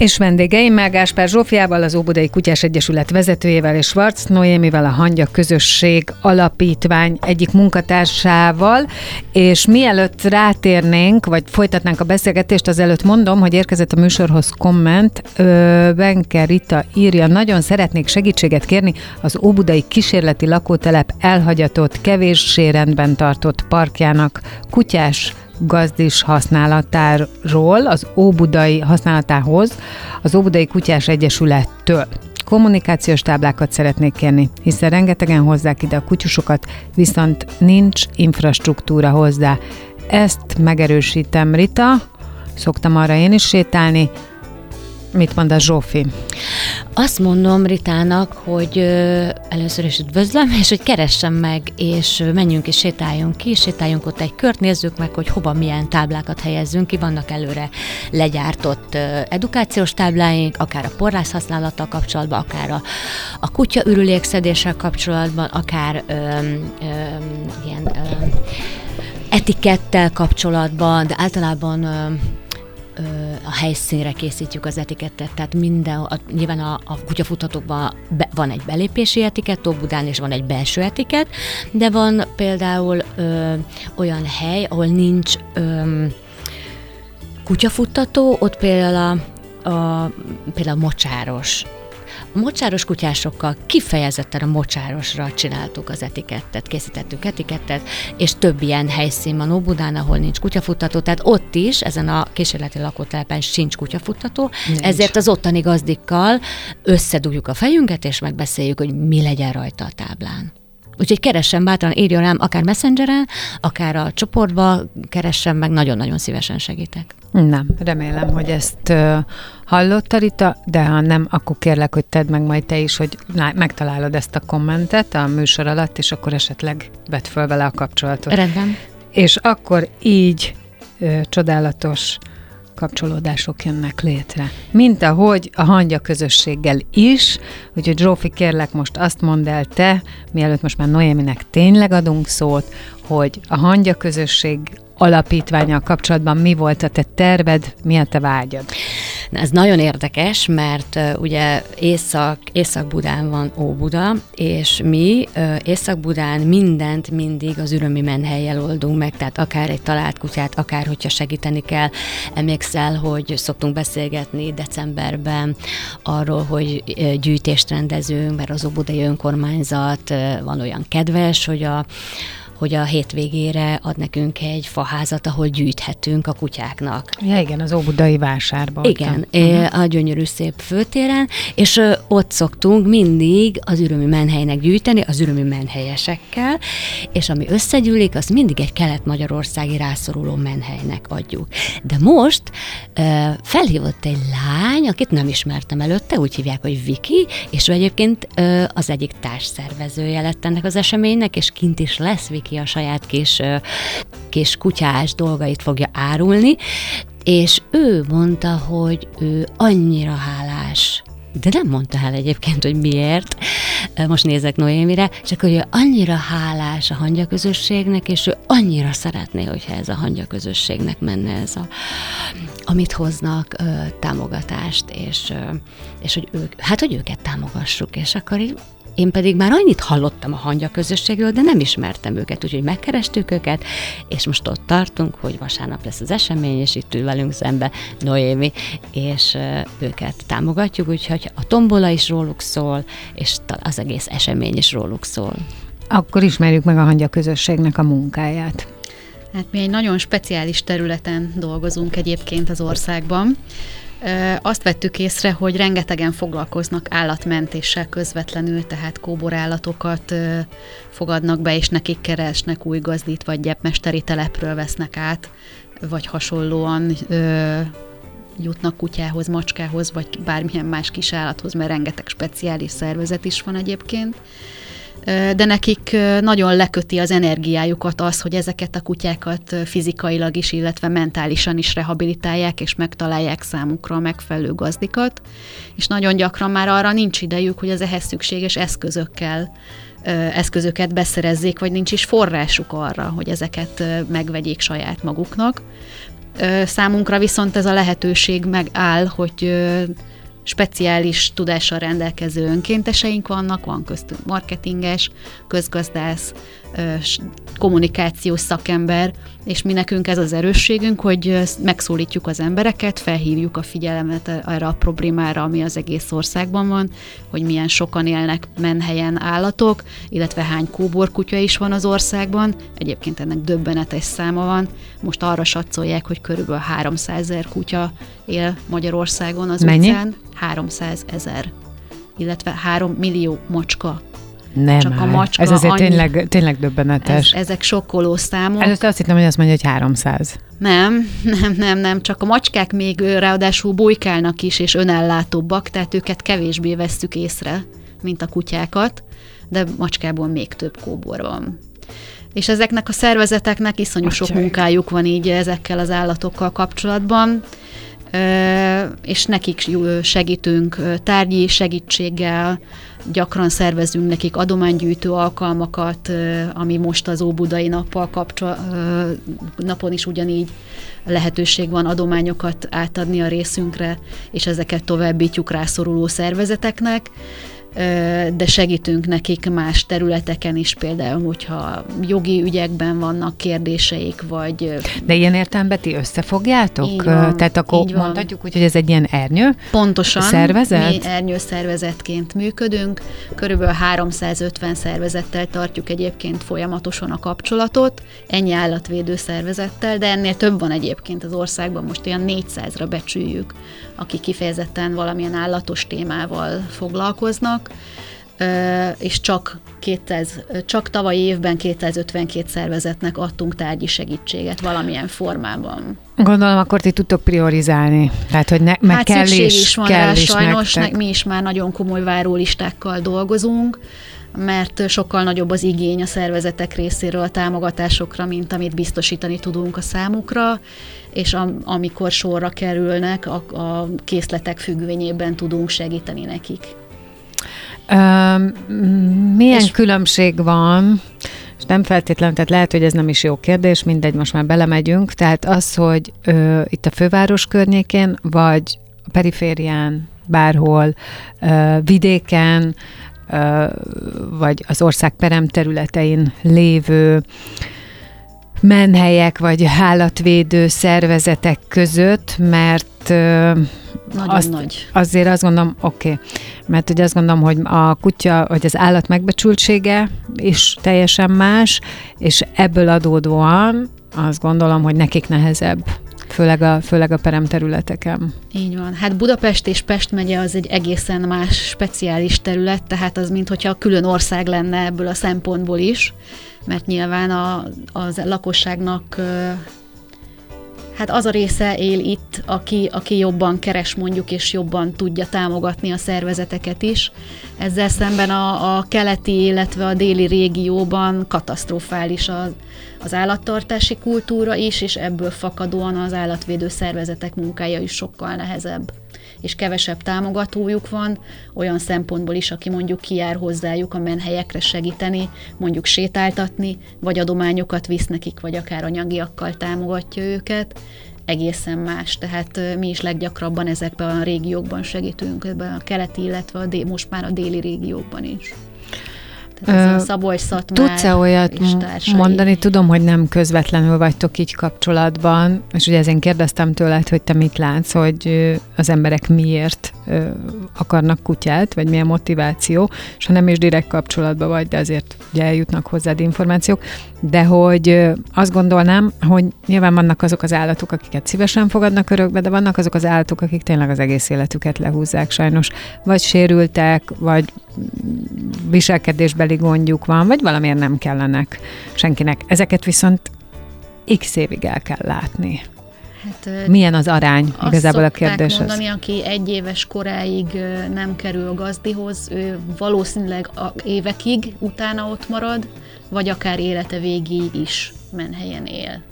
És vendégeimmel Gáspár Zsófiával, az Óbudai Kutyás Egyesület vezetőjével és Schwarz Noémivel, a Hangya Közösség Alapítvány egyik munkatársával, és mielőtt rátérnénk, vagy folytatnánk a beszélgetést, azelőtt mondom, hogy érkezett a műsorhoz komment, Benke Rita írja, nagyon szeretnék segítséget kérni az Óbudai kísérleti lakótelep elhagyatott, kevéssé rendben tartott parkjának. Kutyás gazdis használatáról, az Óbudai használatához, az Óbudai Kutyás Egyesülettől. Kommunikációs táblákat szeretnék kérni, hiszen rengetegen hozzák ide a kutyusokat, viszont nincs infrastruktúra hozzá. Ezt megerősítem, Rita, szoktam arra én is sétálni, Mit mond a Zsófi? Azt mondom Ritának, hogy először is üdvözlöm, és hogy keressem meg, és menjünk és sétáljunk ki, sétáljunk ott egy kört, nézzük meg, hogy hova milyen táblákat helyezzünk ki. Vannak előre legyártott edukációs tábláink, akár a porrász használattal kapcsolatban, akár a, a kutya ürülékszedéssel kapcsolatban, akár ö, ö, ilyen ö, etikettel kapcsolatban, de általában ö, a helyszínre készítjük az etikettet, tehát minden, a, nyilván a, a kutyafuthatókban be, van egy belépési etikett, Óbudán is van egy belső etikett, de van például ö, olyan hely, ahol nincs ö, kutyafuttató, ott például a, a, például mocsáros a mocsáros kutyásokkal kifejezetten a mocsárosra csináltuk az etikettet, készítettük etikettet, és több ilyen helyszín van Óbudán, ahol nincs kutyafuttató, tehát ott is, ezen a kísérleti lakótelepen sincs kutyafuttató, nincs. ezért az ottani gazdikkal összedugjuk a fejünket, és megbeszéljük, hogy mi legyen rajta a táblán. Úgyhogy keressen bátran, írjon rám, akár messengeren, akár a csoportba, keressen meg, nagyon-nagyon szívesen segítek. Nem, remélem, hogy ezt uh, hallotta Rita, de ha nem, akkor kérlek, hogy tedd meg majd te is, hogy megtalálod ezt a kommentet a műsor alatt, és akkor esetleg vedd föl vele a kapcsolatot. Rendben. És akkor így uh, csodálatos kapcsolódások jönnek létre. Mint ahogy a hangya közösséggel is, úgyhogy Zsófi, kérlek most azt mondd el te, mielőtt most már Noéminek tényleg adunk szót, hogy a hangya közösség alapítványal kapcsolatban mi volt a te terved, mi a te vágyad? Na, ez nagyon érdekes, mert uh, ugye Észak, Észak-Budán van Óbuda, és mi uh, Észak-Budán mindent mindig az ürömi menhelyjel oldunk meg, tehát akár egy talált kutyát, akár hogyha segíteni kell. Emlékszel, hogy szoktunk beszélgetni decemberben arról, hogy gyűjtést rendezünk, mert az Óbudai önkormányzat van olyan kedves, hogy a hogy a hétvégére ad nekünk egy faházat, ahol gyűjthetünk a kutyáknak. Ja, igen, az Óbudai vásárban. Igen, uh-huh. a gyönyörű szép főtéren, és ott szoktunk mindig az ürömi menhelynek gyűjteni, az ürömi menhelyesekkel, és ami összegyűlik, az mindig egy kelet-magyarországi rászoruló menhelynek adjuk. De most felhívott egy lány, akit nem ismertem előtte, úgy hívják, hogy Viki, és ő egyébként az egyik társszervezője lett ennek az eseménynek, és kint is lesz Viki ki a saját kis, kis kutyás dolgait fogja árulni, és ő mondta, hogy ő annyira hálás de nem mondta el egyébként, hogy miért. Most nézek Noémire, csak hogy ő annyira hálás a hangya közösségnek, és ő annyira szeretné, hogyha ez a hangya közösségnek menne ez a, amit hoznak, támogatást, és, és hogy ők, hát, hogy őket támogassuk, és akkor így én pedig már annyit hallottam a hangya közösségről, de nem ismertem őket, úgyhogy megkerestük őket, és most ott tartunk, hogy vasárnap lesz az esemény, és itt ül velünk szembe Noémi, és őket támogatjuk, úgyhogy a tombola is róluk szól, és az egész esemény is róluk szól. Akkor ismerjük meg a hangya közösségnek a munkáját. Hát mi egy nagyon speciális területen dolgozunk egyébként az országban. Azt vettük észre, hogy rengetegen foglalkoznak állatmentéssel közvetlenül, tehát kóborállatokat fogadnak be, és nekik keresnek új gazdit, vagy gyepmesteri telepről vesznek át, vagy hasonlóan jutnak kutyához, macskához, vagy bármilyen más kis állathoz, mert rengeteg speciális szervezet is van egyébként de nekik nagyon leköti az energiájukat az, hogy ezeket a kutyákat fizikailag is, illetve mentálisan is rehabilitálják, és megtalálják számukra a megfelelő gazdikat, és nagyon gyakran már arra nincs idejük, hogy az ehhez szükséges eszközökkel eszközöket beszerezzék, vagy nincs is forrásuk arra, hogy ezeket megvegyék saját maguknak. Számunkra viszont ez a lehetőség megáll, hogy speciális tudással rendelkező önkénteseink vannak, van köztünk marketinges, közgazdász, kommunikációs szakember, és mi nekünk ez az erősségünk, hogy megszólítjuk az embereket, felhívjuk a figyelmet erre a problémára, ami az egész országban van, hogy milyen sokan élnek menhelyen állatok, illetve hány kóborkutya is van az országban. Egyébként ennek döbbenetes száma van. Most arra satszolják, hogy körülbelül 300 ezer kutya él Magyarországon az Mennyi? utcán. 300 ezer illetve 3 millió macska nem Csak áll. a macska Ez azért annyi, tényleg, tényleg döbbenetes. Ez, ezek sokkoló számok. Előtte azt hittem, hogy azt mondja, hogy 300. Nem, nem, nem, nem. Csak a macskák még ráadásul bujkálnak is, és önellátóbbak, tehát őket kevésbé vesszük észre, mint a kutyákat, de macskából még több kóbor van. És ezeknek a szervezeteknek iszonyú sok munkájuk van így ezekkel az állatokkal kapcsolatban és nekik segítünk tárgyi segítséggel, gyakran szervezünk nekik adománygyűjtő alkalmakat, ami most az Óbudai nappal kapcsol, napon is ugyanígy lehetőség van adományokat átadni a részünkre, és ezeket továbbítjuk rászoruló szervezeteknek de segítünk nekik más területeken is, például, hogyha jogi ügyekben vannak kérdéseik, vagy... De ilyen értelemben ti összefogjátok? Van, Tehát akkor mondhatjuk úgy, hogy ez egy ilyen ernyő Pontosan. Szervezet? Mi ernyő szervezetként működünk. Körülbelül 350 szervezettel tartjuk egyébként folyamatosan a kapcsolatot, ennyi állatvédő szervezettel, de ennél több van egyébként az országban, most olyan 400-ra becsüljük, akik kifejezetten valamilyen állatos témával foglalkoznak, és csak 200, csak tavaly évben 252 szervezetnek adtunk tárgyi segítséget valamilyen formában. Gondolom, akkor ti tudtok priorizálni. Tehát, hogy ne, meg hát kell is, is van kell rá, is sajnos nektek. mi is már nagyon komoly várólistákkal dolgozunk, mert sokkal nagyobb az igény a szervezetek részéről a támogatásokra, mint amit biztosítani tudunk a számukra, és am- amikor sorra kerülnek, a, a készletek függvényében tudunk segíteni nekik. Milyen És- különbség van, és nem feltétlenül, tehát lehet, hogy ez nem is jó kérdés, mindegy, most már belemegyünk, tehát az, hogy ö, itt a főváros környékén, vagy a periférián, bárhol, ö, vidéken, ö, vagy az ország peremterületein lévő menhelyek, vagy állatvédő szervezetek között, mert ö, Nagyon azt, nagy. Azért azt gondolom, oké, okay, mert ugye azt gondolom, hogy a kutya, vagy az állat megbecsültsége is teljesen más, és ebből adódóan azt gondolom, hogy nekik nehezebb, főleg a, főleg a peremterületeken. Így van. Hát Budapest és Pest megye az egy egészen más speciális terület, tehát az, mintha külön ország lenne ebből a szempontból is, mert nyilván a, az lakosságnak hát az a része él itt, aki, aki jobban keres mondjuk, és jobban tudja támogatni a szervezeteket is. Ezzel szemben a, a keleti, illetve a déli régióban katasztrofális az, az állattartási kultúra is, és ebből fakadóan az állatvédő szervezetek munkája is sokkal nehezebb és kevesebb támogatójuk van, olyan szempontból is, aki mondjuk kijár hozzájuk a menhelyekre segíteni, mondjuk sétáltatni, vagy adományokat visz nekik, vagy akár anyagiakkal támogatja őket, egészen más. Tehát mi is leggyakrabban ezekben a régiókban segítünk, ebben a keleti, illetve a dé- most már a déli régiókban is. Tehát ez Ö, a szabolcs szatmár Tudsz-e olyat mondani? Tudom, hogy nem közvetlenül vagytok így kapcsolatban, és ugye ezért kérdeztem tőled, hogy te mit látsz, hogy az emberek miért akarnak kutyát, vagy milyen motiváció, és ha nem is direkt kapcsolatban vagy, de azért ugye eljutnak hozzád információk, de hogy azt gondolnám, hogy nyilván vannak azok az állatok, akiket szívesen fogadnak örökbe, de vannak azok az állatok, akik tényleg az egész életüket lehúzzák sajnos, vagy sérültek, vagy viselkedésbeli gondjuk van, vagy valamiért nem kellenek senkinek. Ezeket viszont x évig el kell látni. Hát, Milyen az arány? Azt Igazából a kérdés az. mondani, aki egy éves koráig nem kerül a gazdihoz, ő valószínűleg a évekig utána ott marad, vagy akár élete végéig is menhelyen él.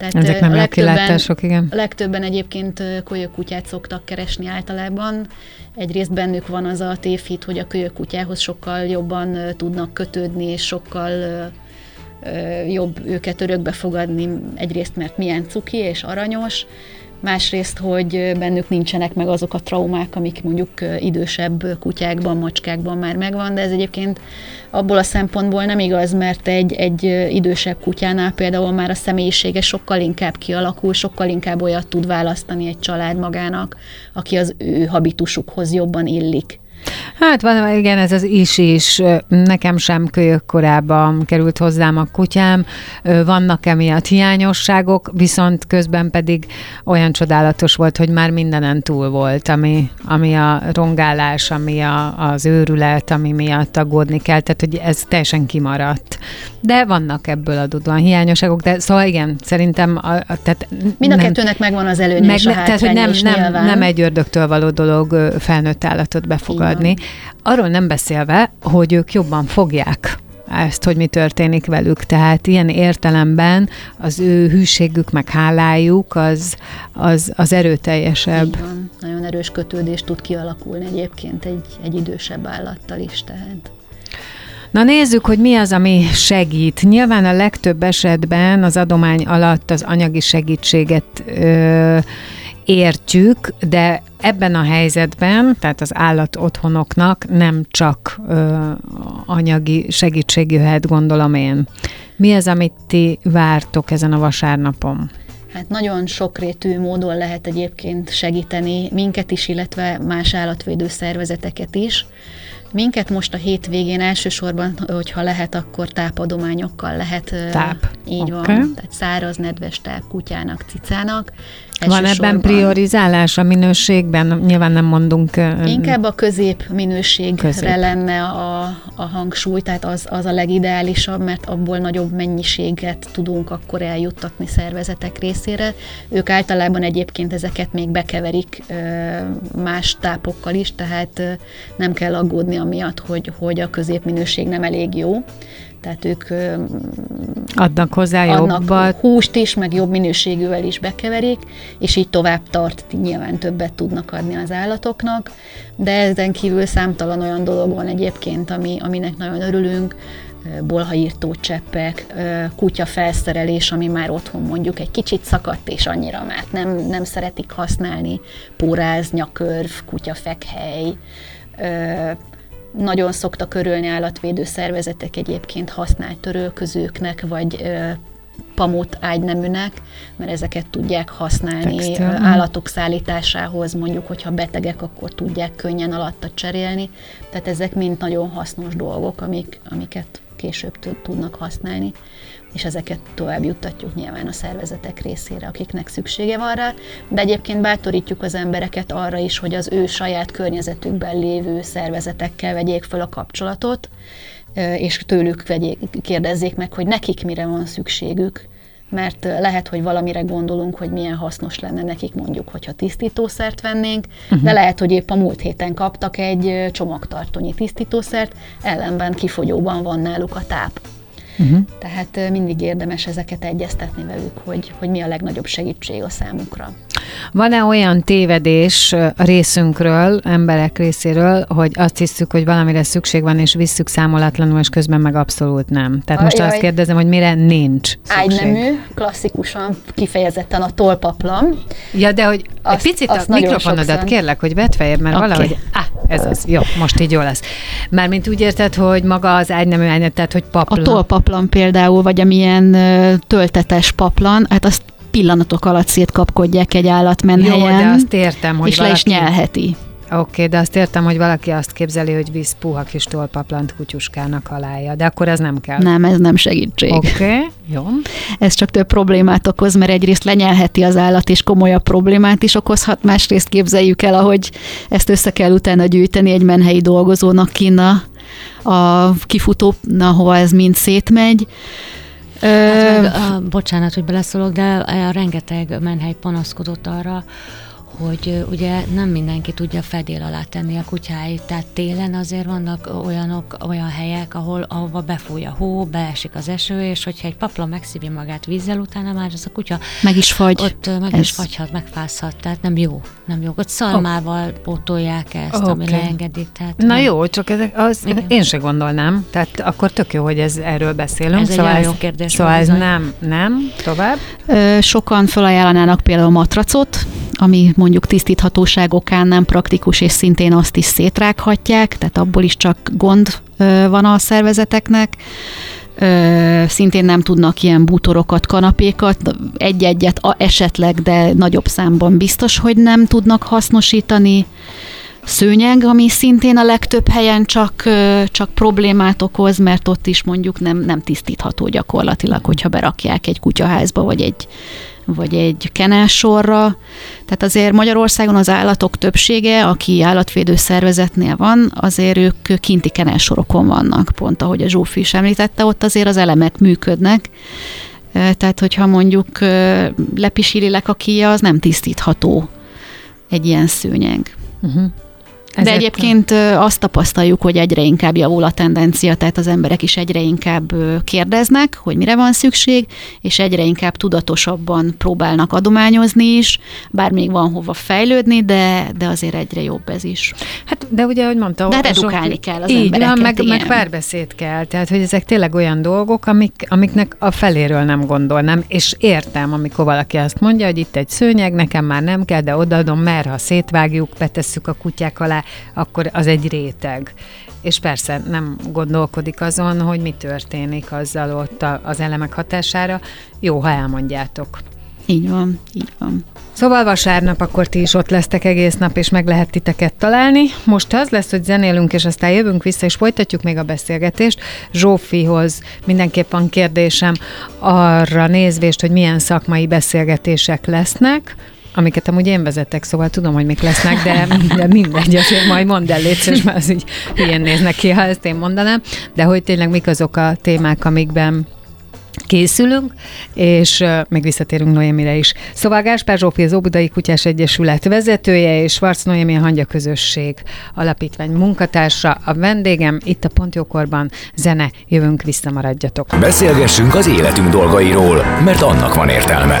Tehát Ezek nem a legtöbben- igen. a legtöbben egyébként kölyökkutyát szoktak keresni általában. Egyrészt bennük van az a tévhit, hogy a kölyökkutyához sokkal jobban tudnak kötődni, és sokkal jobb őket örökbe fogadni. Egyrészt, mert milyen cuki és aranyos, másrészt, hogy bennük nincsenek meg azok a traumák, amik mondjuk idősebb kutyákban, macskákban már megvan, de ez egyébként abból a szempontból nem igaz, mert egy, egy idősebb kutyánál például már a személyisége sokkal inkább kialakul, sokkal inkább olyat tud választani egy család magának, aki az ő habitusukhoz jobban illik. Hát van, igen, ez az is is. Nekem sem kölyök korában került hozzám a kutyám. Vannak emiatt hiányosságok, viszont közben pedig olyan csodálatos volt, hogy már mindenen túl volt, ami, ami a rongálás, ami a, az őrület, ami miatt aggódni kell, tehát hogy ez teljesen kimaradt. De vannak ebből adódóan hiányosságok, de szóval igen, szerintem a, a, tehát Mind a nem- kettőnek megvan az előnye meg, és a tehát, hogy nem, nem, nyilván. nem egy ördögtől való dolog felnőtt állatot befogadni. Így Arról nem beszélve, hogy ők jobban fogják ezt, hogy mi történik velük. Tehát ilyen értelemben az ő hűségük, meg hálájuk az, az, az erőteljesebb. Így van. Nagyon erős kötődés tud kialakulni egyébként egy, egy idősebb állattal is. Tehát. Na nézzük, hogy mi az, ami segít. Nyilván a legtöbb esetben az adomány alatt az anyagi segítséget ö, értjük, de ebben a helyzetben, tehát az állat otthonoknak nem csak ö, anyagi segítség jöhet, gondolom én. Mi az, amit ti vártok ezen a vasárnapon? Hát nagyon sokrétű módon lehet egyébként segíteni minket is, illetve más állatvédő szervezeteket is. Minket most a hétvégén elsősorban, hogyha lehet, akkor tápadományokkal lehet. Táp. Így van. Oké. Tehát száraz, nedves táp kutyának, cicának. Van ebben priorizálás a minőségben? Nyilván nem mondunk... Inkább a közép minőségre Közép. lenne a, a hangsúly, tehát az, az a legideálisabb, mert abból nagyobb mennyiséget tudunk akkor eljuttatni szervezetek részére. Ők általában egyébként ezeket még bekeverik más tápokkal is, tehát nem kell aggódni amiatt, hogy, hogy a középminőség nem elég jó. Tehát ők Adnak hozzá adnak jobbat. húst is, meg jobb minőségűvel is bekeverik, és így tovább tart, nyilván többet tudnak adni az állatoknak, de ezen kívül számtalan olyan dolog van egyébként, ami, aminek nagyon örülünk, bolhaírtó cseppek, kutya felszerelés, ami már otthon mondjuk egy kicsit szakadt, és annyira már nem, nem szeretik használni, póráz, nyakörv, kutyafekhely, nagyon szoktak örülni állatvédő szervezetek egyébként használt törölközőknek, vagy pamut ágyneműnek, mert ezeket tudják használni Textil, állatok szállításához, mondjuk, hogyha betegek, akkor tudják könnyen alatta cserélni. Tehát ezek mind nagyon hasznos dolgok, amik, amiket később tud- tudnak használni, és ezeket tovább juttatjuk nyilván a szervezetek részére, akiknek szüksége van rá, de egyébként bátorítjuk az embereket arra is, hogy az ő saját környezetükben lévő szervezetekkel vegyék föl a kapcsolatot, és tőlük vegyék, kérdezzék meg, hogy nekik mire van szükségük, mert lehet, hogy valamire gondolunk, hogy milyen hasznos lenne nekik mondjuk, hogyha tisztítószert vennénk, uh-huh. de lehet, hogy épp a múlt héten kaptak egy ö, csomagtartónyi tisztítószert, ellenben kifogyóban van náluk a táp. Uh-huh. Tehát mindig érdemes ezeket egyeztetni velük, hogy, hogy mi a legnagyobb segítség a számukra. Van-e olyan tévedés a részünkről, emberek részéről, hogy azt hiszük, hogy valamire szükség van, és visszük számolatlanul, és közben meg abszolút nem? Tehát most Ajaj. azt kérdezem, hogy mire nincs szükség. Ágynemű, klasszikusan, kifejezetten a tolpaplan. Ja, de hogy Azt- egy picit azt a mikrofonodat sokszor. kérlek, hogy vedd feljebb, mert okay. valahogy, ah, ez az, jó, most így jó lesz. Mármint úgy érted, hogy maga az ágynemű ágynet, tehát hogy A paplan. például, vagy amilyen töltetes paplan, hát azt pillanatok alatt szétkapkodják egy állatmenhelyen, Jó, de azt értem, hogy és le is valaki... nyelheti. Oké, okay, de azt értem, hogy valaki azt képzeli, hogy visz puha kis tolpaplant kutyuskának alája, de akkor ez nem kell. Nem, ez nem segítség. Oké, okay, jó. Ez csak több problémát okoz, mert egyrészt lenyelheti az állat, és komolyabb problémát is okozhat, másrészt képzeljük el, ahogy ezt össze kell utána gyűjteni egy menhelyi dolgozónak kínna a kifutó, ahova ez mind szétmegy. Hát meg, a, bocsánat, hogy beleszólok, de a rengeteg menhely panaszkodott arra, hogy ugye nem mindenki tudja fedél alá tenni a kutyáit, tehát télen azért vannak olyanok, olyan helyek, ahol ahova befúj a hó, beesik az eső, és hogyha egy paplan megszívja magát vízzel, utána már az a kutya meg is fagy. ott meg Ez- is fagyhat, megfázhat, tehát nem jó, nem jó. Ott szalmával pótolják ezt, ami Oké. leengedik. Tehát Na nem. jó, csak ezek, az, Igen. én se gondolnám, tehát akkor tök jó, hogy ez erről beszélünk. Ez egy szóval olyan ez, jó kérdés Szóval ez nem, nem, tovább. Ö, Sokan felajánlanának például matracot, ami mondjuk tisztíthatóság okán nem praktikus, és szintén azt is szétrághatják, tehát abból is csak gond van a szervezeteknek. Ö, szintén nem tudnak ilyen bútorokat, kanapékat, egy-egyet a- esetleg, de nagyobb számban biztos, hogy nem tudnak hasznosítani. Szőnyeg, ami szintén a legtöbb helyen csak, ö, csak problémát okoz, mert ott is mondjuk nem, nem tisztítható gyakorlatilag, hogyha berakják egy kutyaházba, vagy egy, vagy egy kenelsorra. Tehát azért Magyarországon az állatok többsége, aki állatvédő szervezetnél van, azért ők kinti kenelsorokon vannak, pont ahogy a Zsófi is említette, ott azért az elemek működnek, tehát hogyha mondjuk ö, lepisílilek a kíja, az nem tisztítható egy ilyen szőnyeg. Uh-huh. De egyébként azt tapasztaljuk, hogy egyre inkább javul a tendencia, tehát az emberek is egyre inkább kérdeznek, hogy mire van szükség, és egyre inkább tudatosabban próbálnak adományozni is, bár még van hova fejlődni, de, de azért egyre jobb ez is. Hát, de ugye, ahogy mondta, De hát sok- kell az Így embereket, van, meg, meg igen. párbeszéd kell. Tehát, hogy ezek tényleg olyan dolgok, amik, amiknek a feléről nem gondolnám, és értem, amikor valaki azt mondja, hogy itt egy szőnyeg, nekem már nem kell, de odaadom, mert ha szétvágjuk, betesszük a kutyák alá, akkor az egy réteg. És persze nem gondolkodik azon, hogy mi történik azzal ott az elemek hatására. Jó, ha elmondjátok. Így van, így van. Szóval vasárnap akkor ti is ott lesztek egész nap, és meg lehet titeket találni. Most az lesz, hogy zenélünk, és aztán jövünk vissza, és folytatjuk még a beszélgetést. Zsófihoz mindenképp van kérdésem arra nézvést, hogy milyen szakmai beszélgetések lesznek, amiket amúgy én vezetek, szóval tudom, hogy mik lesznek, de, de mindegy, azért majd mondd el, légy, mert az így ilyen néznek ki, ha ezt én mondanám, de hogy tényleg mik azok a témák, amikben készülünk, és uh, még visszatérünk Noémire is. Szóval Gáspár Zsófi az Óbudai Kutyás Egyesület vezetője, és Varc Noémi a Hangya Közösség Alapítvány munkatársa. A vendégem itt a Pontjókorban zene, jövünk vissza, maradjatok. Beszélgessünk az életünk dolgairól, mert annak van értelme.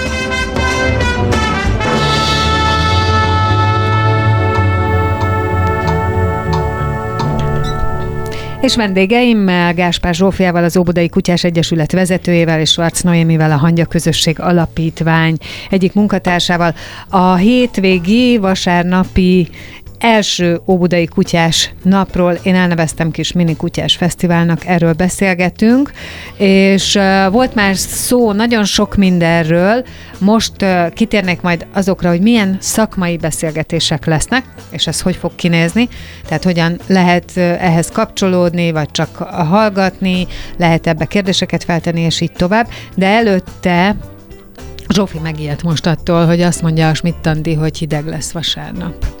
És vendégeimmel, Gáspár Zsófiával, az Óbudai Kutyás Egyesület vezetőjével és Schwarz Noémivel, a Hangya Közösség Alapítvány egyik munkatársával. A hétvégi vasárnapi első Óbudai Kutyás Napról. Én elneveztem kis mini kutyás fesztiválnak, erről beszélgetünk, és volt már szó nagyon sok mindenről, most kitérnék majd azokra, hogy milyen szakmai beszélgetések lesznek, és ez hogy fog kinézni, tehát hogyan lehet ehhez kapcsolódni, vagy csak hallgatni, lehet ebbe kérdéseket feltenni, és így tovább, de előtte Zsófi megijedt most attól, hogy azt mondja a Schmidt hogy hideg lesz vasárnap.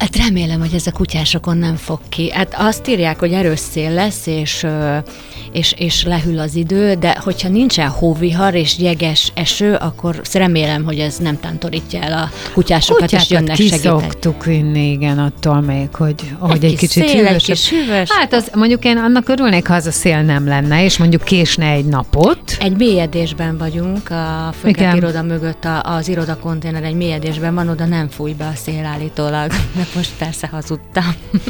Hát remélem, hogy ez a kutyásokon nem fog ki. Hát azt írják, hogy erős szél lesz, és, és, és lehűl az idő, de hogyha nincsen hóvihar és jeges eső, akkor remélem, hogy ez nem tántorítja el a kutyásokat, Kutyákat és jönnek segíteni. szoktuk vinni, igen, attól még, hogy, hogy egy, kis kicsit szél, egy hűvösebb. kis hűvös. Hát az, mondjuk én annak örülnék, ha az a szél nem lenne, és mondjuk késne egy napot. Egy mélyedésben vagyunk, a Igen. iroda mögött a, az irodakonténer egy mélyedésben van, oda nem fúj be a szél állítólag. Most persze hazudtam.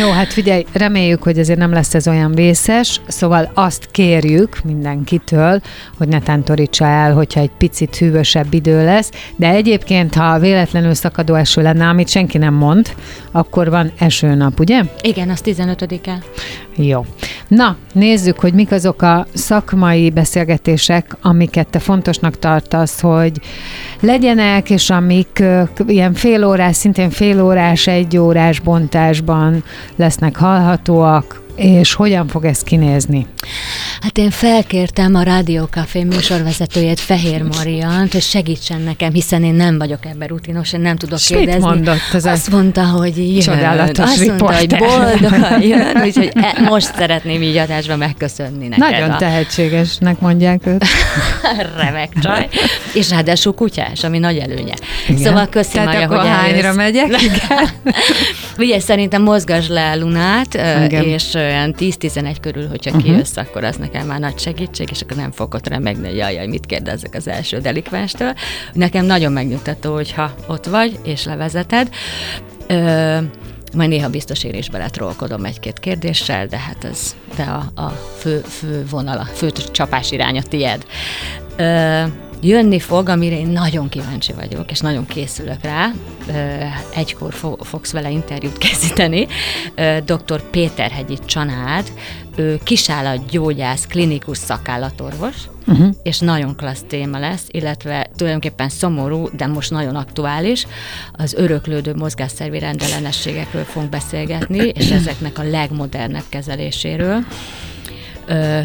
Jó, hát figyelj, reméljük, hogy azért nem lesz ez olyan vészes, szóval azt kérjük mindenkitől, hogy ne tántorítsa el, hogyha egy picit hűvösebb idő lesz, de egyébként, ha véletlenül szakadó eső lenne, amit senki nem mond, akkor van esőnap, ugye? Igen, az 15-e. Jó. Na, nézzük, hogy mik azok a szakmai beszélgetések, amiket te fontosnak tartasz, hogy legyenek, és amik ilyen félórás, szintén félórás, egyórás bontásban lesznek hallhatóak, és hogyan fog ez kinézni? Hát én felkértem a Rádiókafé műsorvezetőjét, Fehér Mariant, hogy segítsen nekem, hiszen én nem vagyok ebben rutinos, én nem tudok mit kérdezni. mondott az a Azt mondta, hogy jön. csodálatos Azt mondta, hogy boldogan jön, úgyhogy e- most szeretném így adásban megköszönni neked. Nagyon a tehetségesnek mondják őt. remek csaj. És ráadásul kutyás, ami nagy előnye. Igen. Szóval köszi, Tehát Maja, akkor hogy hányra eljössz. megyek? Ugye szerintem mozgasd le Lunát, ö, Igen. és olyan 10-11 körül, hogyha uh-huh. kijössz, akkor az nekem már nagy segítség, és akkor nem fogok ott remegni, hogy jaj, jaj, mit kérdezzek az első delikvenstől. Nekem nagyon megnyugtató, hogyha ott vagy, és levezeted. Ö, majd néha biztos én is beletrolkodom egy-két kérdéssel, de hát ez, de a, a fő, fő vonala, fő csapás iránya tied. Ö, jönni fog, amire én nagyon kíváncsi vagyok, és nagyon készülök rá. Egykor fo- fogsz vele interjút készíteni. Dr. Péterhegyi Csanád, ő kisállatgyógyász, klinikus szakállatorvos, uh-huh. és nagyon klassz téma lesz, illetve tulajdonképpen szomorú, de most nagyon aktuális. Az öröklődő mozgásszervi rendellenességekről fogunk beszélgetni, és ezeknek a legmodernebb kezeléséről.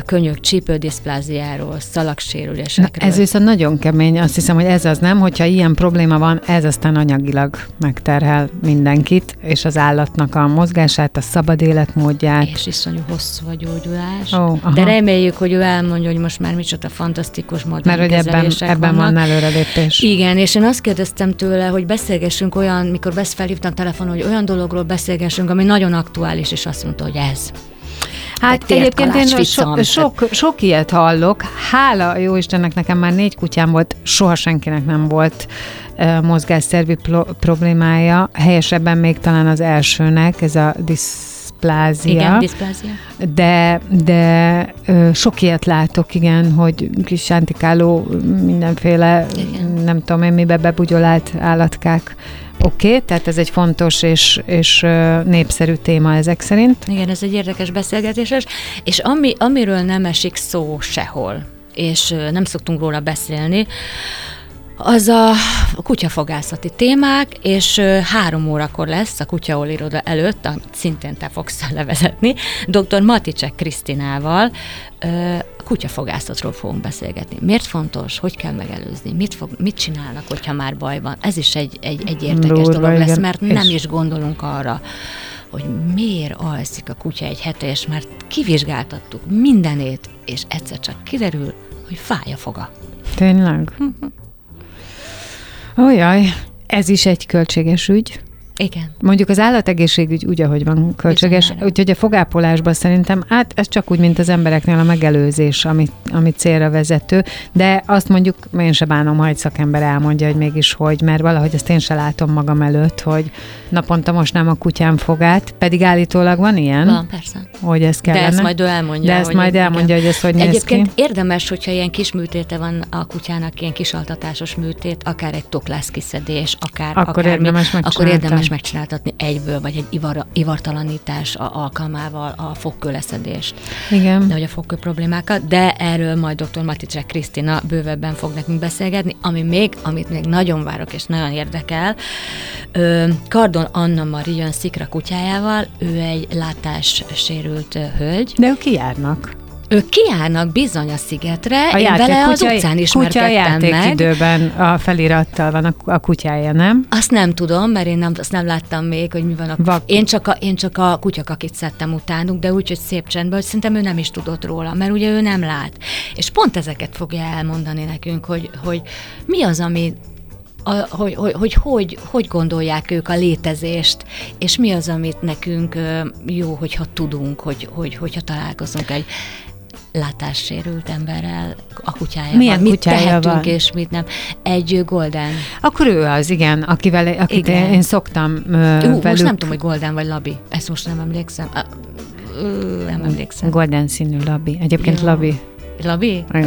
Könyök csípődiszpláziáról, szalagsérülésekről. Ez viszont nagyon kemény, azt hiszem, hogy ez az nem, hogyha ilyen probléma van, ez aztán anyagilag megterhel mindenkit, és az állatnak a mozgását, a szabad életmódját. és iszonyú hosszú a gyógyulás. Ó, aha. De reméljük, hogy ő elmondja, hogy most már micsoda fantasztikus modern Mert hogy ebben, ebben vannak. van előrelépés. Igen, és én azt kérdeztem tőle, hogy beszélgessünk olyan, mikor felhívtam telefonon, hogy olyan dologról beszélgessünk, ami nagyon aktuális, és azt mondta, hogy ez. Hát Egy egyébként én so, sok, sok ilyet hallok. Hála jó Istennek, nekem már négy kutyám volt, soha senkinek nem volt uh, mozgásszervi plo- problémája. Helyesebben még talán az elsőnek, ez a diszplázia. Igen, diszplázia. De, de ö, sok ilyet látok, igen, hogy kis antikáló mindenféle, Igen. nem tudom én mibe bebugyolált állatkák. Oké, okay, tehát ez egy fontos és, és népszerű téma ezek szerint. Igen, ez egy érdekes beszélgetés, és ami, amiről nem esik szó sehol, és nem szoktunk róla beszélni, az a kutyafogászati témák, és három órakor lesz a Kutyaol iroda előtt, amit szintén te fogsz levezetni, dr. Maticek Krisztinával kutyafogászatról fogunk beszélgetni. Miért fontos, hogy kell megelőzni, mit, fog, mit csinálnak, hogyha már baj van. Ez is egy, egy, egy értékes Durva, dolog lesz, igen. mert És- nem is gondolunk arra, hogy miért alszik a kutya egy hete, és már kivizsgáltattuk mindenét, és egyszer csak kiderül, hogy fáj a foga. Tényleg? Ójaj, ez is egy költséges ügy. Igen. Mondjuk az állategészségügy úgy, ahogy van költséges, úgyhogy a fogápolásban szerintem, hát ez csak úgy, mint az embereknél a megelőzés, ami, ami célra vezető, de azt mondjuk én se bánom, ha egy szakember elmondja, hogy mégis hogy, mert valahogy ezt én se látom magam előtt, hogy naponta most nem a kutyám fogát, pedig állítólag van ilyen, Van, persze. hogy ez kellene. De ezt majd ő elmondja. De ezt hogy majd igen. elmondja, hogy ez hogy néz Egyébként ki. érdemes, hogyha ilyen kis műtéte van a kutyának, ilyen kisaltatásos műtét, akár egy toklászkiszedés, akár Akkor akármi, érdemes akkor megcsináltatni. Érdemes megcsináltatni egyből, vagy egy ivar, ivartalanítás a alkalmával a fogkőleszedést, Igen. de hogy a fogkő problémákat, de erről majd dr. Maticek Krisztina bővebben fog nekünk beszélgetni, ami még, amit még nagyon várok és nagyon érdekel, ö, Kardon Anna Mari jön Szikra kutyájával, ő egy látássérült hölgy, De ők kijárnak. Ők kijárnak bizony a szigetre, A én játék, vele az kutya, utcán kutya ismerkedtem meg. játékidőben a felirattal van a, a kutyája, nem? Azt nem tudom, mert én nem, azt nem láttam még, hogy mi van a... Vak- Én csak a, én csak a kutyakakit szedtem utánuk, de úgy, hogy szép csendben, hogy szerintem ő nem is tudott róla, mert ugye ő nem lát. És pont ezeket fogja elmondani nekünk, hogy, hogy mi az, ami a, hogy, hogy, hogy, hogy hogy gondolják ők a létezést, és mi az, amit nekünk jó, hogyha tudunk, hogy, hogy, hogyha találkozunk egy látássérült emberrel, a kutyájával. Milyen mit kutyája tehetünk, van? és mit nem. Egy golden. Akkor ő az, igen, akivel, akit Igen. én, szoktam ö, Ú, velük. most nem tudom, hogy golden vagy labi. Ezt most nem emlékszem. Nem emlékszem. Golden színű labi. Egyébként Jó. labi. Labi? Uh,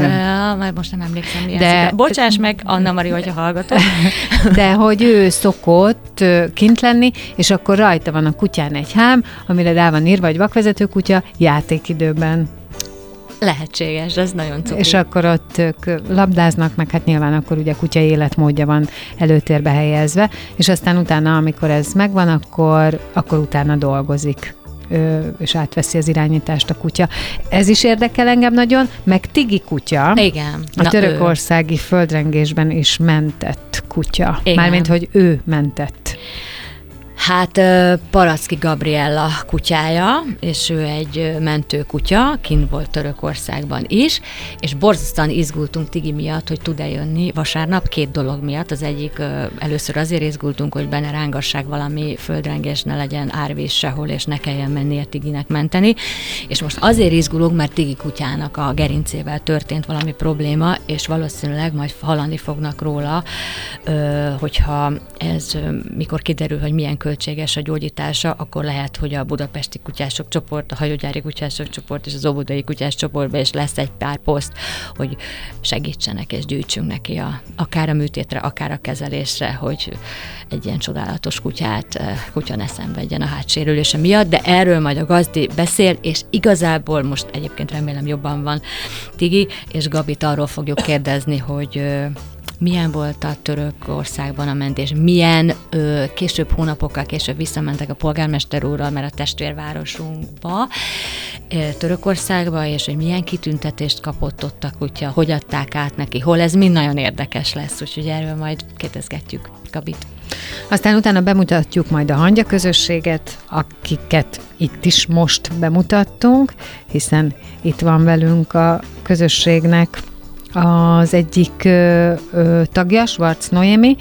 már most nem emlékszem. Mi De- De... Bocsáss meg, Anna Mari, hogyha hallgatod. De hogy ő szokott kint lenni, és akkor rajta van a kutyán egy hám, amire rá van írva, hogy vakvezető kutya játékidőben. Lehetséges, ez nagyon cuki. És akkor ott ők labdáznak, meg hát nyilván akkor ugye kutya életmódja van előtérbe helyezve, és aztán utána, amikor ez megvan, akkor, akkor utána dolgozik és átveszi az irányítást a kutya. Ez is érdekel engem nagyon, meg Tigi kutya. Igen. A törökországi földrengésben is mentett kutya. Igen. Mármint, hogy ő mentett. Hát Paracki Gabriella kutyája, és ő egy ö, mentő kutya, kint volt Törökországban is, és borzasztóan izgultunk Tigi miatt, hogy tud-e jönni vasárnap két dolog miatt. Az egyik, először azért izgultunk, hogy benne rángassák valami földrengés, ne legyen árvíz sehol, és ne kelljen mennie Tiginek menteni. És most azért izgulunk, mert Tigi kutyának a gerincével történt valami probléma, és valószínűleg majd hallani fognak róla, hogyha ez, mikor kiderül, hogy milyen költséges a gyógyítása, akkor lehet, hogy a budapesti kutyások csoport, a hajógyári kutyások csoport és az óvodai kutyás csoportban is lesz egy pár poszt, hogy segítsenek és gyűjtsünk neki a, akár a műtétre, akár a kezelésre, hogy egy ilyen csodálatos kutyát, ö, kutya ne szenvedjen a hátsérülése miatt, de erről majd a gazdi beszél, és igazából most egyébként remélem jobban van Tigi, és Gabit arról fogjuk kérdezni, hogy ö, milyen volt a Törökországban a mentés, milyen ö, később, hónapokkal később visszamentek a polgármester úrral, mert a testvérvárosunkba, ö, Törökországba, és hogy milyen kitüntetést kapott ott a kutya, hogy adták át neki, hol ez mind nagyon érdekes lesz, úgyhogy erről majd kérdezgetjük Gabit. Aztán utána bemutatjuk majd a hangya közösséget, akiket itt is most bemutattunk, hiszen itt van velünk a közösségnek az egyik ö, ö, tagja, Schwarz Noémi,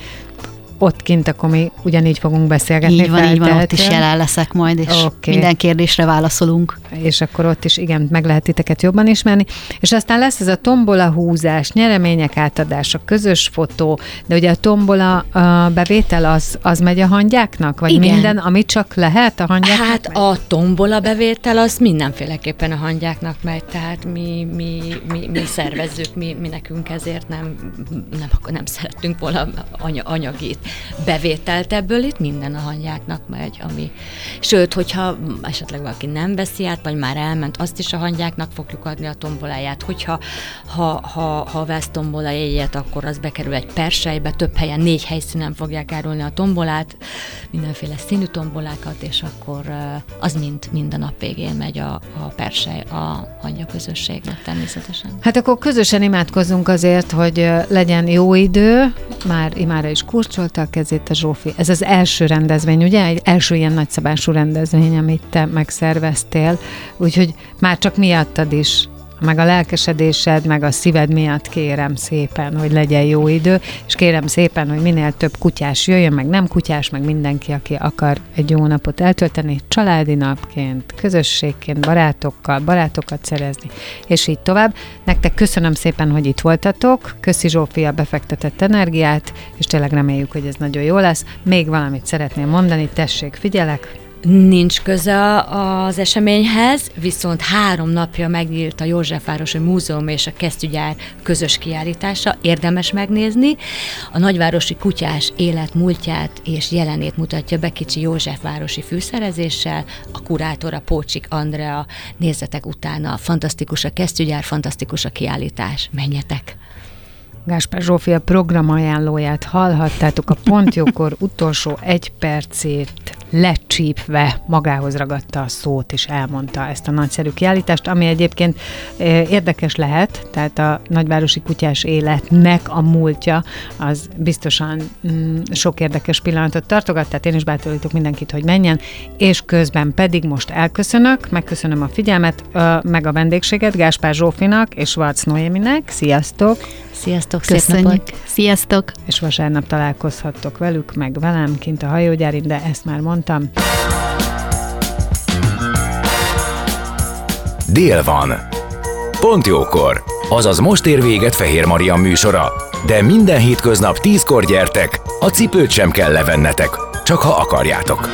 ott kint akkor mi ugyanígy fogunk beszélgetni. Így van, így van, ott is jelen leszek majd, és okay. minden kérdésre válaszolunk. És akkor ott is igen, meg lehet titeket jobban ismerni. És aztán lesz ez a tombola húzás, nyeremények átadása, közös fotó, de ugye a tombola a bevétel az, az megy a hangyáknak? Vagy Igen. minden, amit csak lehet a hangyáknak? Hát a tombola bevétel az mindenféleképpen a hangyáknak megy, tehát mi, mi, mi, mi szervezzük, mi, mi nekünk ezért nem, nem, nem szerettünk volna anya, anyagit bevételt ebből itt minden a hangyáknak megy, ami... Sőt, hogyha esetleg valaki nem veszi át, vagy már elment, azt is a hangyáknak fogjuk adni a tomboláját. Hogyha ha, ha, ha vesz tombola jegyet, akkor az bekerül egy persejbe, több helyen, négy helyszínen fogják árulni a tombolát, mindenféle színű tombolákat, és akkor az mind, mind a nap végén megy a, a persej a hangya közösségnek természetesen. Hát akkor közösen imádkozzunk azért, hogy legyen jó idő, már imára is kurcsolta a kezét a Zsófi. Ez az első rendezvény, ugye? Egy első ilyen nagyszabású rendezvény, amit te megszerveztél, úgyhogy már csak miattad is meg a lelkesedésed, meg a szíved miatt kérem szépen, hogy legyen jó idő, és kérem szépen, hogy minél több kutyás jöjjön, meg nem kutyás, meg mindenki, aki akar egy jó napot eltölteni, családi napként, közösségként, barátokkal, barátokat szerezni, és így tovább. Nektek köszönöm szépen, hogy itt voltatok, köszi Zsófia befektetett energiát, és tényleg reméljük, hogy ez nagyon jó lesz. Még valamit szeretném mondani, tessék, figyelek, Nincs köze az eseményhez, viszont három napja megnyílt a Józsefvárosi Múzeum és a Kesztyűgyár közös kiállítása, érdemes megnézni. A nagyvárosi kutyás élet múltját és jelenét mutatja be kicsi Józsefvárosi fűszerezéssel, a kurátora Pócsik Andrea, nézzetek utána, fantasztikus a Kesztyűgyár, fantasztikus a kiállítás, menjetek! Gáspár Zsófia programajánlóját hallhattátok a Pontjókor utolsó egy percét lecsípve magához ragadta a szót, és elmondta ezt a nagyszerű kiállítást, ami egyébként érdekes lehet, tehát a nagyvárosi kutyás életnek a múltja, az biztosan mm, sok érdekes pillanatot tartogat, tehát én is bátorítok mindenkit, hogy menjen, és közben pedig most elköszönök, megköszönöm a figyelmet, meg a vendégséget Gáspár Zsófinak és Varc Noéminek. Sziasztok! Sziasztok, Köszönjük. szép napot! Sziasztok! És vasárnap találkozhattok velük, meg velem kint a hajógyárin, de ezt már mondtam. Dél van. Pont jókor. Azaz most ér véget Fehér Maria műsora. De minden hétköznap tízkor gyertek, a cipőt sem kell levennetek, csak ha akarjátok.